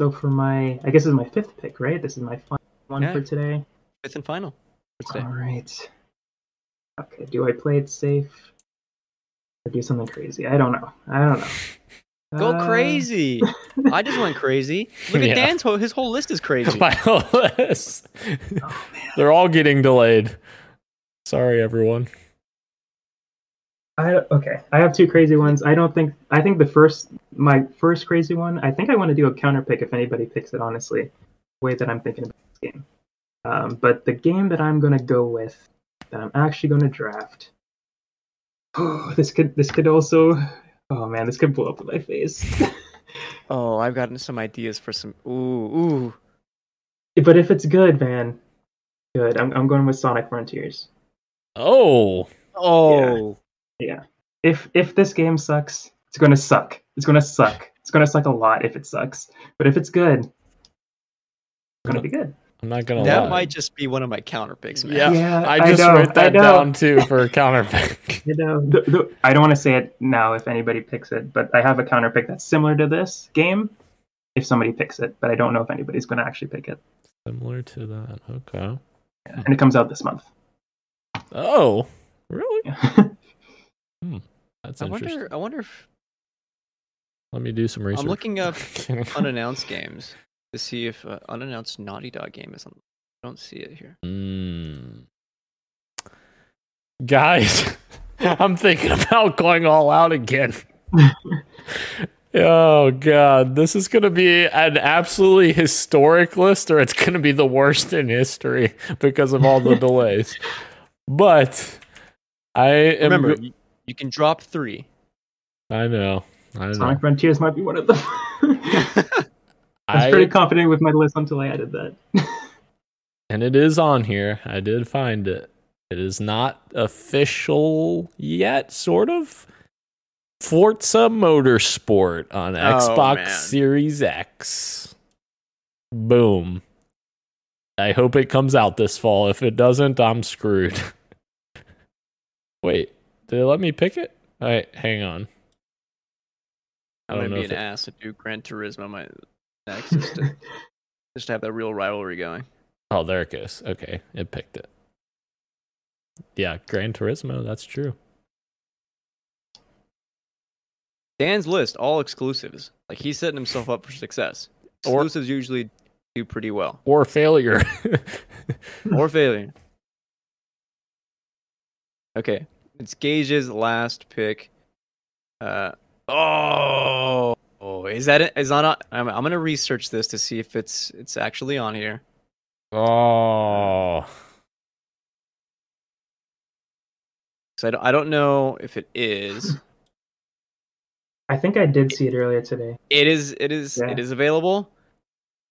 So for my I guess this is my fifth pick, right? This is my final one Yeah. for today. Fifth and final for today. All right. Okay, do I play it safe or do something crazy? I don't know. I don't know. Go Uh, crazy! I just went crazy. Look at Yeah. Dan's whole his whole list is crazy. my whole list. Oh. They're all getting delayed. Sorry, everyone. I okay. I have two crazy ones. I don't think I think the first my first crazy one. I think I want to do a counter pick if anybody picks it. Honestly, the way that I'm thinking about this game. Um, but the game that I'm gonna go with, that I'm actually gonna draft. Oh, this could this could also. Oh man, this could blow up in my face. oh, I've gotten some ideas for some. Ooh, ooh. But if it's good, man, good. I'm I'm going with Sonic Frontiers. Oh. Oh. Yeah. yeah. If if this game sucks, it's gonna suck. It's gonna suck. It's gonna suck a lot if it sucks. But if it's good, it's gonna be good. I'm not gonna that lie. might just be one of my counter picks, man. Yeah, Yeah, I I just know, wrote that down too for a counter pick. You know, the, the, I don't want to say it now if anybody picks it, but I have a counter pick that's similar to this game if somebody picks it, but I don't know if anybody's going to actually pick it. Similar to that. Okay. And it comes out this month. Oh, really? Yeah. Hmm. That's I interesting. wonder. I wonder if Let me do some research. I'm looking up unannounced games to see if uh, unannounced Naughty Dog game is on. I don't see it here. Mm. Guys, I'm thinking about going all out again. oh god, this is going to be an absolutely historic list or it's going to be the worst in history because of all the delays. But I am Remember, go- you, you can drop three. I know. I know. Sonic Frontiers might be one of them. I was I, pretty confident with my list until I added that. and it is on here. I did find it. It is not official yet, sort of. Forza Motorsport on oh, Xbox man. Series X. Boom. I hope it comes out this fall. If it doesn't, I'm screwed. Wait, did it let me pick it? All right, hang on. I I'm don't gonna know be if an it- ass to do Gran Turismo my next, just to, just to have that real rivalry going. Oh, there it goes. Okay, it picked it. Yeah, Gran Turismo. That's true. Dan's list, all exclusives. Like he's setting himself up for success. Or- Exclusives usually do pretty well, Or failure. or failure. Okay, it's Gage's last pick. Uh oh, is that it? Is on? a- I'm, I'm gonna research this to see if it's it's actually on here. oh. So I don't, I don't know if it is. I think I did see it earlier today. It is. It is. Yeah. It is available.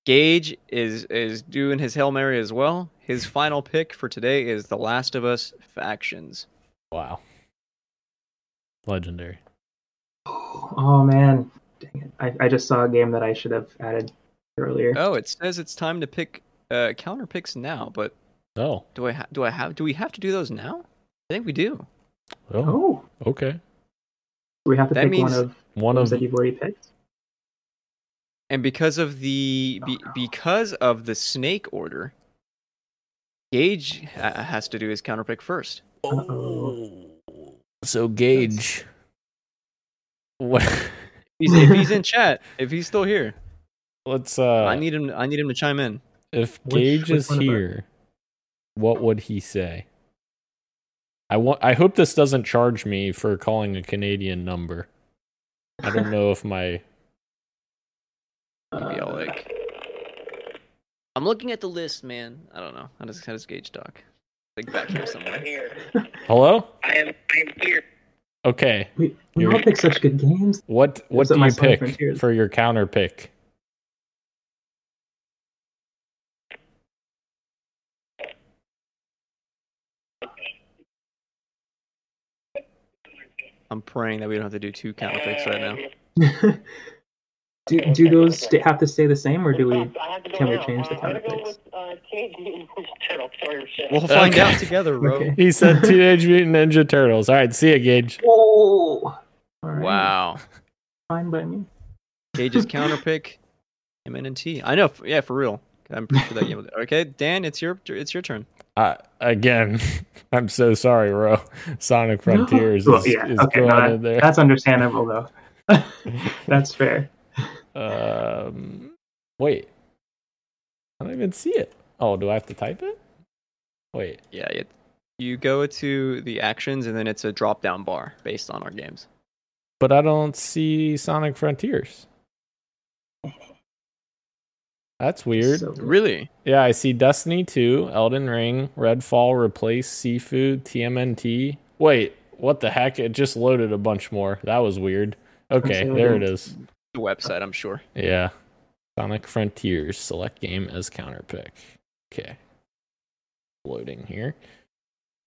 Gage is is doing his hail mary as well. His final pick for today is The Last of Us Factions. Wow. Legendary. Oh man, dang it! I, I just saw a game that I should have added earlier. Oh, it says it's time to pick uh, counter picks now. But Oh. do I ha- do I have do we have to do those now? I think we do. Oh. Oh, Okay. we have to That pick means one of one of that you've already picked. And because of the be, Oh, no. because of the snake order, Gage ha- has to do his counter pick first. Uh-oh. So Gage. What? He's, if he's in chat, if he's still here, Let's uh. I need him. I need him to chime in. if Gage which is one of our- here, what would he say? I want. I hope this doesn't charge me for calling a Canadian number. I don't know if my Maybe I'll like. I'm looking at the list, man. I don't know. How does how does Gage talk? Like back here somewhere. hello. I am I am here. Okay. we we You're- all pick such good games. What what Those do my you pick Frontiers. for your counter pick? I'm praying that we don't have to do two counter picks right now. do do those sta have to stay the same, or do we? I have to go can we change the I'm counter picks? uh, Teenage Mutant Ninja Turtles. Sorry, shit. We'll find Okay. out together, bro. Okay. He said Teenage Mutant Ninja Turtles. All right, see you, Gage. Oh, all right. Wow. fine by me. Gage's counter pick, MNT. I know. Yeah, for real. I'm pretty sure that game. Okay, Dan, it's your it's your turn. Uh, again, I'm so sorry, Ro. Sonic Frontiers Well, is, yeah, is okay, going no, in there. that's understandable though. that's fair. Um, wait, I don't even see it. Oh, do I have to type it? Wait, Yeah, it, You go to the actions, and then it's a drop down bar based on our games. But I don't see Sonic Frontiers. That's weird. So- Really? Yeah, I see Destiny 2, Elden Ring, Redfall, Replace, Sifu, TMNT. Wait, what the heck? It just loaded a bunch more. That was weird. Okay, there it is. The website, I'm sure. Yeah. Sonic Frontiers, select game as counter pick. Okay. Loading here.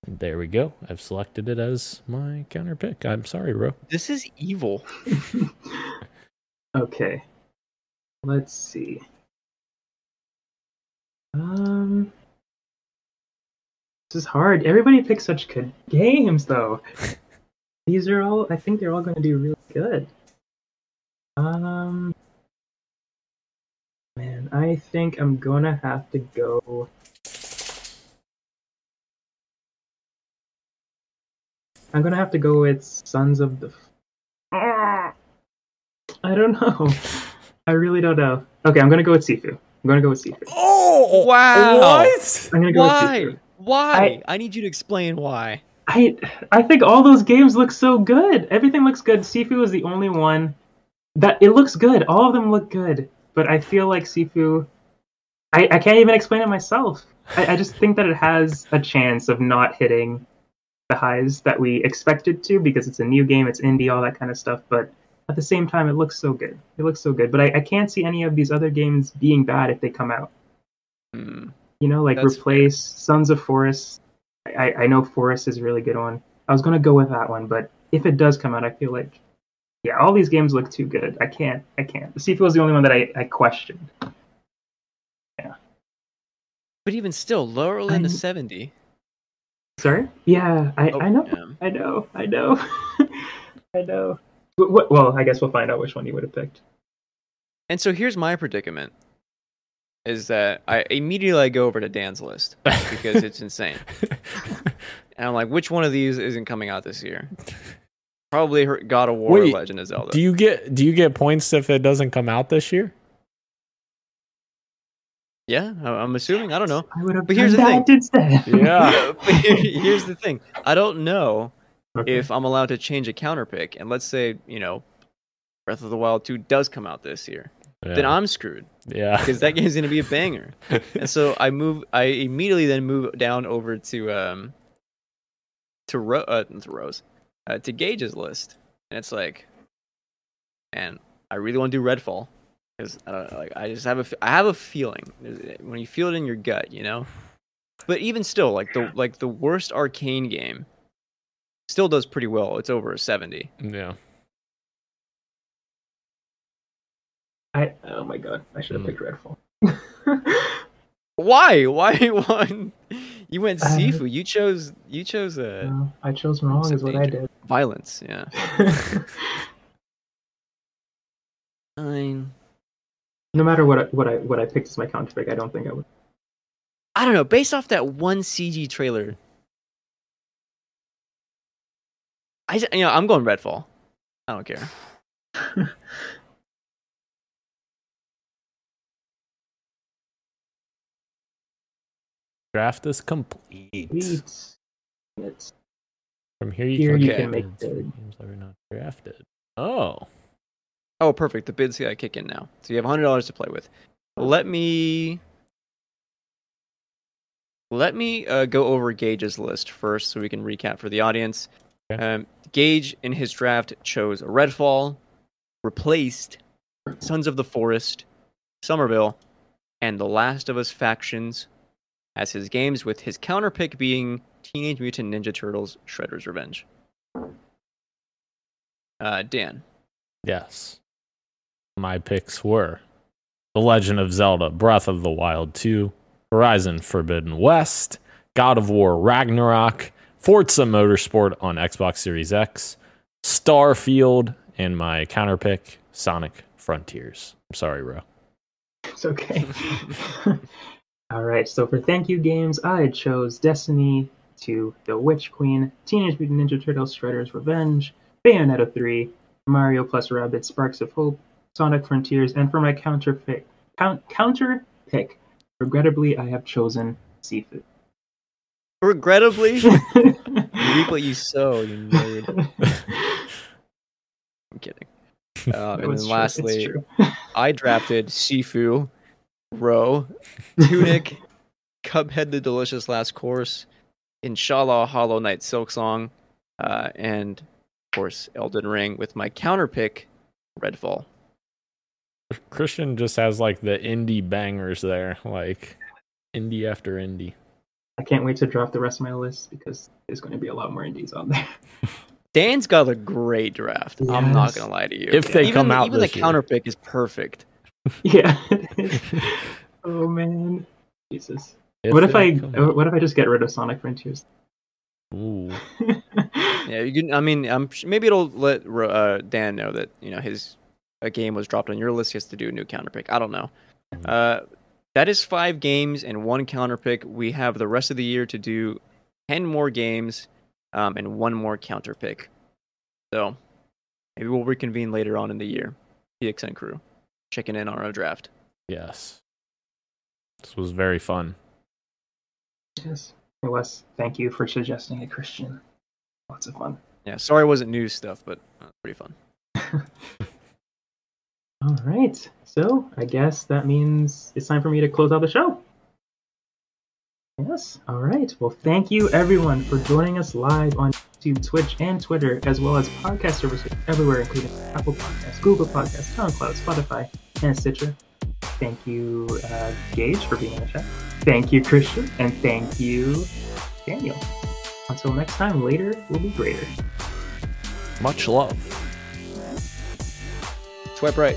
There we go. I've selected it as my counter pick. I'm sorry, bro. This is evil. okay. Let's see. Um, this is hard. Everybody picks such good games, though. These are all. I think they're all going to do really good. Um, man, I think I'm gonna have to go. I'm gonna have to go with Sons of the. I don't know. I really don't know. Okay, I'm gonna go with Sifu. I'm gonna go with Sifu. Oh, Wow. What? I'm gonna go with Why? Sifu. Why? I, need you to explain why. I I think all those games look so good. Everything looks good. Sifu is the only one that it looks good. All of them look good, but I feel like Sifu. I, I can't even explain it myself. I, I just think that it has a chance of not hitting the highs that we expected to because it's a new game, it's indie, all that kind of stuff. But at the same time, it looks so good. It looks so good. But I, I can't see any of these other games being bad if they come out. Hmm. You know, like That's replace Sons of Forest. I, I know Forest is a really good one. I was gonna go with that one, but if it does come out, I feel like, yeah, all these games look too good. I can't. I can't. Sifu is the only one that I, I questioned. Yeah. But even still, lower than the 70. Sorry. Yeah, I, Oh, I know. yeah. I know. I know. I know. Well, I guess we'll find out which one you would have picked. And so here's my predicament: is that I immediately I go over to Dan's list because it's insane, and I'm like, which one of these isn't coming out this year? Probably her- God of War, Wait, Legend of Zelda. do you get do you get points if it doesn't come out this year? yeah, I- I'm assuming. I don't know. I would have But here's the that instead. Yeah. But here's the thing: I don't know Okay. if I'm allowed to change a counter pick, and let's say you know, Breath of the Wild 2 does come out this year, then I'm screwed yeah. because that game's gonna be a banger. and so I move. I immediately then move down over to um to Ro- uh, to Rose uh, to Gage's list, and it's like, and I really want to do Redfall because I don't know, like I just have a I have a feeling when you feel it in your gut, you know. But even still, like the like the worst Arkane game still does pretty well. It's over a seventy. yeah. I oh my god, I should have Hmm. picked Redfall. Why? Why one? You went Uh, You chose. You chose uh, No, I chose wrong, is what I did. violence. Yeah. Fine. no matter what I, what I what I picked as my counter pick, I don't think I would. I don't know. Based off that one CG trailer, I you know I'm going Redfall. I don't care. Draft is complete. Sweet. It's From here you Here can you get can make bids games that are not drafted. Oh. Oh, perfect. The bids got kick in now, so you have hundred dollars to play with. Let me let me uh, go over Gage's list first, so we can recap for the audience. Okay. Um, Gage in his draft chose Redfall, replaced Sons of the Forest, Somerville, and The Last of Us factions as his games, with his counter pick being Teenage Mutant Ninja Turtles: Shredder's Revenge. Uh, Dan. Yes. My picks were The Legend of Zelda Breath of the Wild 2, Horizon Forbidden West, God of War Ragnarok, Forza Motorsport on Xbox Series X, Starfield, and my counterpick, Sonic Frontiers. I'm sorry, bro. It's okay. All right, so for thank you games, I chose Destiny 2, The Witch Queen, Teenage Mutant Ninja Turtles Shredder's Revenge, Bayonetta 3, Mario plus Rabbids Sparks of Hope, Sonic Frontiers, and for my counter pick, count, counter pick, regrettably, I have chosen Sifu. Regrettably, you reap what you sow, you nerd. I'm kidding. Uh, and then true, lastly. I drafted Sifu, Ro, Tunic, Cuphead the Delicious Last Course, Inshallah Hollow Knight Silk Song, uh, and of course Elden Ring with my counter pick, Redfall. Christian just has like the indie bangers there, like indie after indie. I can't wait to draft the rest of my list because there's going to be a lot more indies on there. Dan's got a great draft. I'm not gonna lie to you. If they even, come out even the this year. counter pick is perfect. Yeah. oh man, Jesus. If what if I? come uh. What if I just get rid of Sonic Frontiers? Ooh. Yeah, you can. I mean, I'm maybe it'll let uh, Dan know that you know his a game was dropped on your list. He has to do a new counter pick. I don't know. Uh, that is five games and one counter pick. We have the rest of the year to do ten more games um, and one more counter pick. So maybe we'll reconvene later on in the year. PXN crew checking in on our draft. Yes. This was very fun. yes. It was. Thank you for suggesting it, Christian. Lots of fun. Yeah, sorry it wasn't news stuff, but uh, pretty fun. All right. So I guess that means it's time for me to close out the show. Yes. All right. Well, thank you everyone for joining us live on YouTube, Twitch, and Twitter, as well as podcast services everywhere, including Apple Podcasts, Google Podcasts, SoundCloud, Spotify, and Stitcher. Thank you, uh, Gage, for being in the chat. Thank you, Christian, and thank you, Daniel. Until next time, later will be greater. Much love. Swipe right.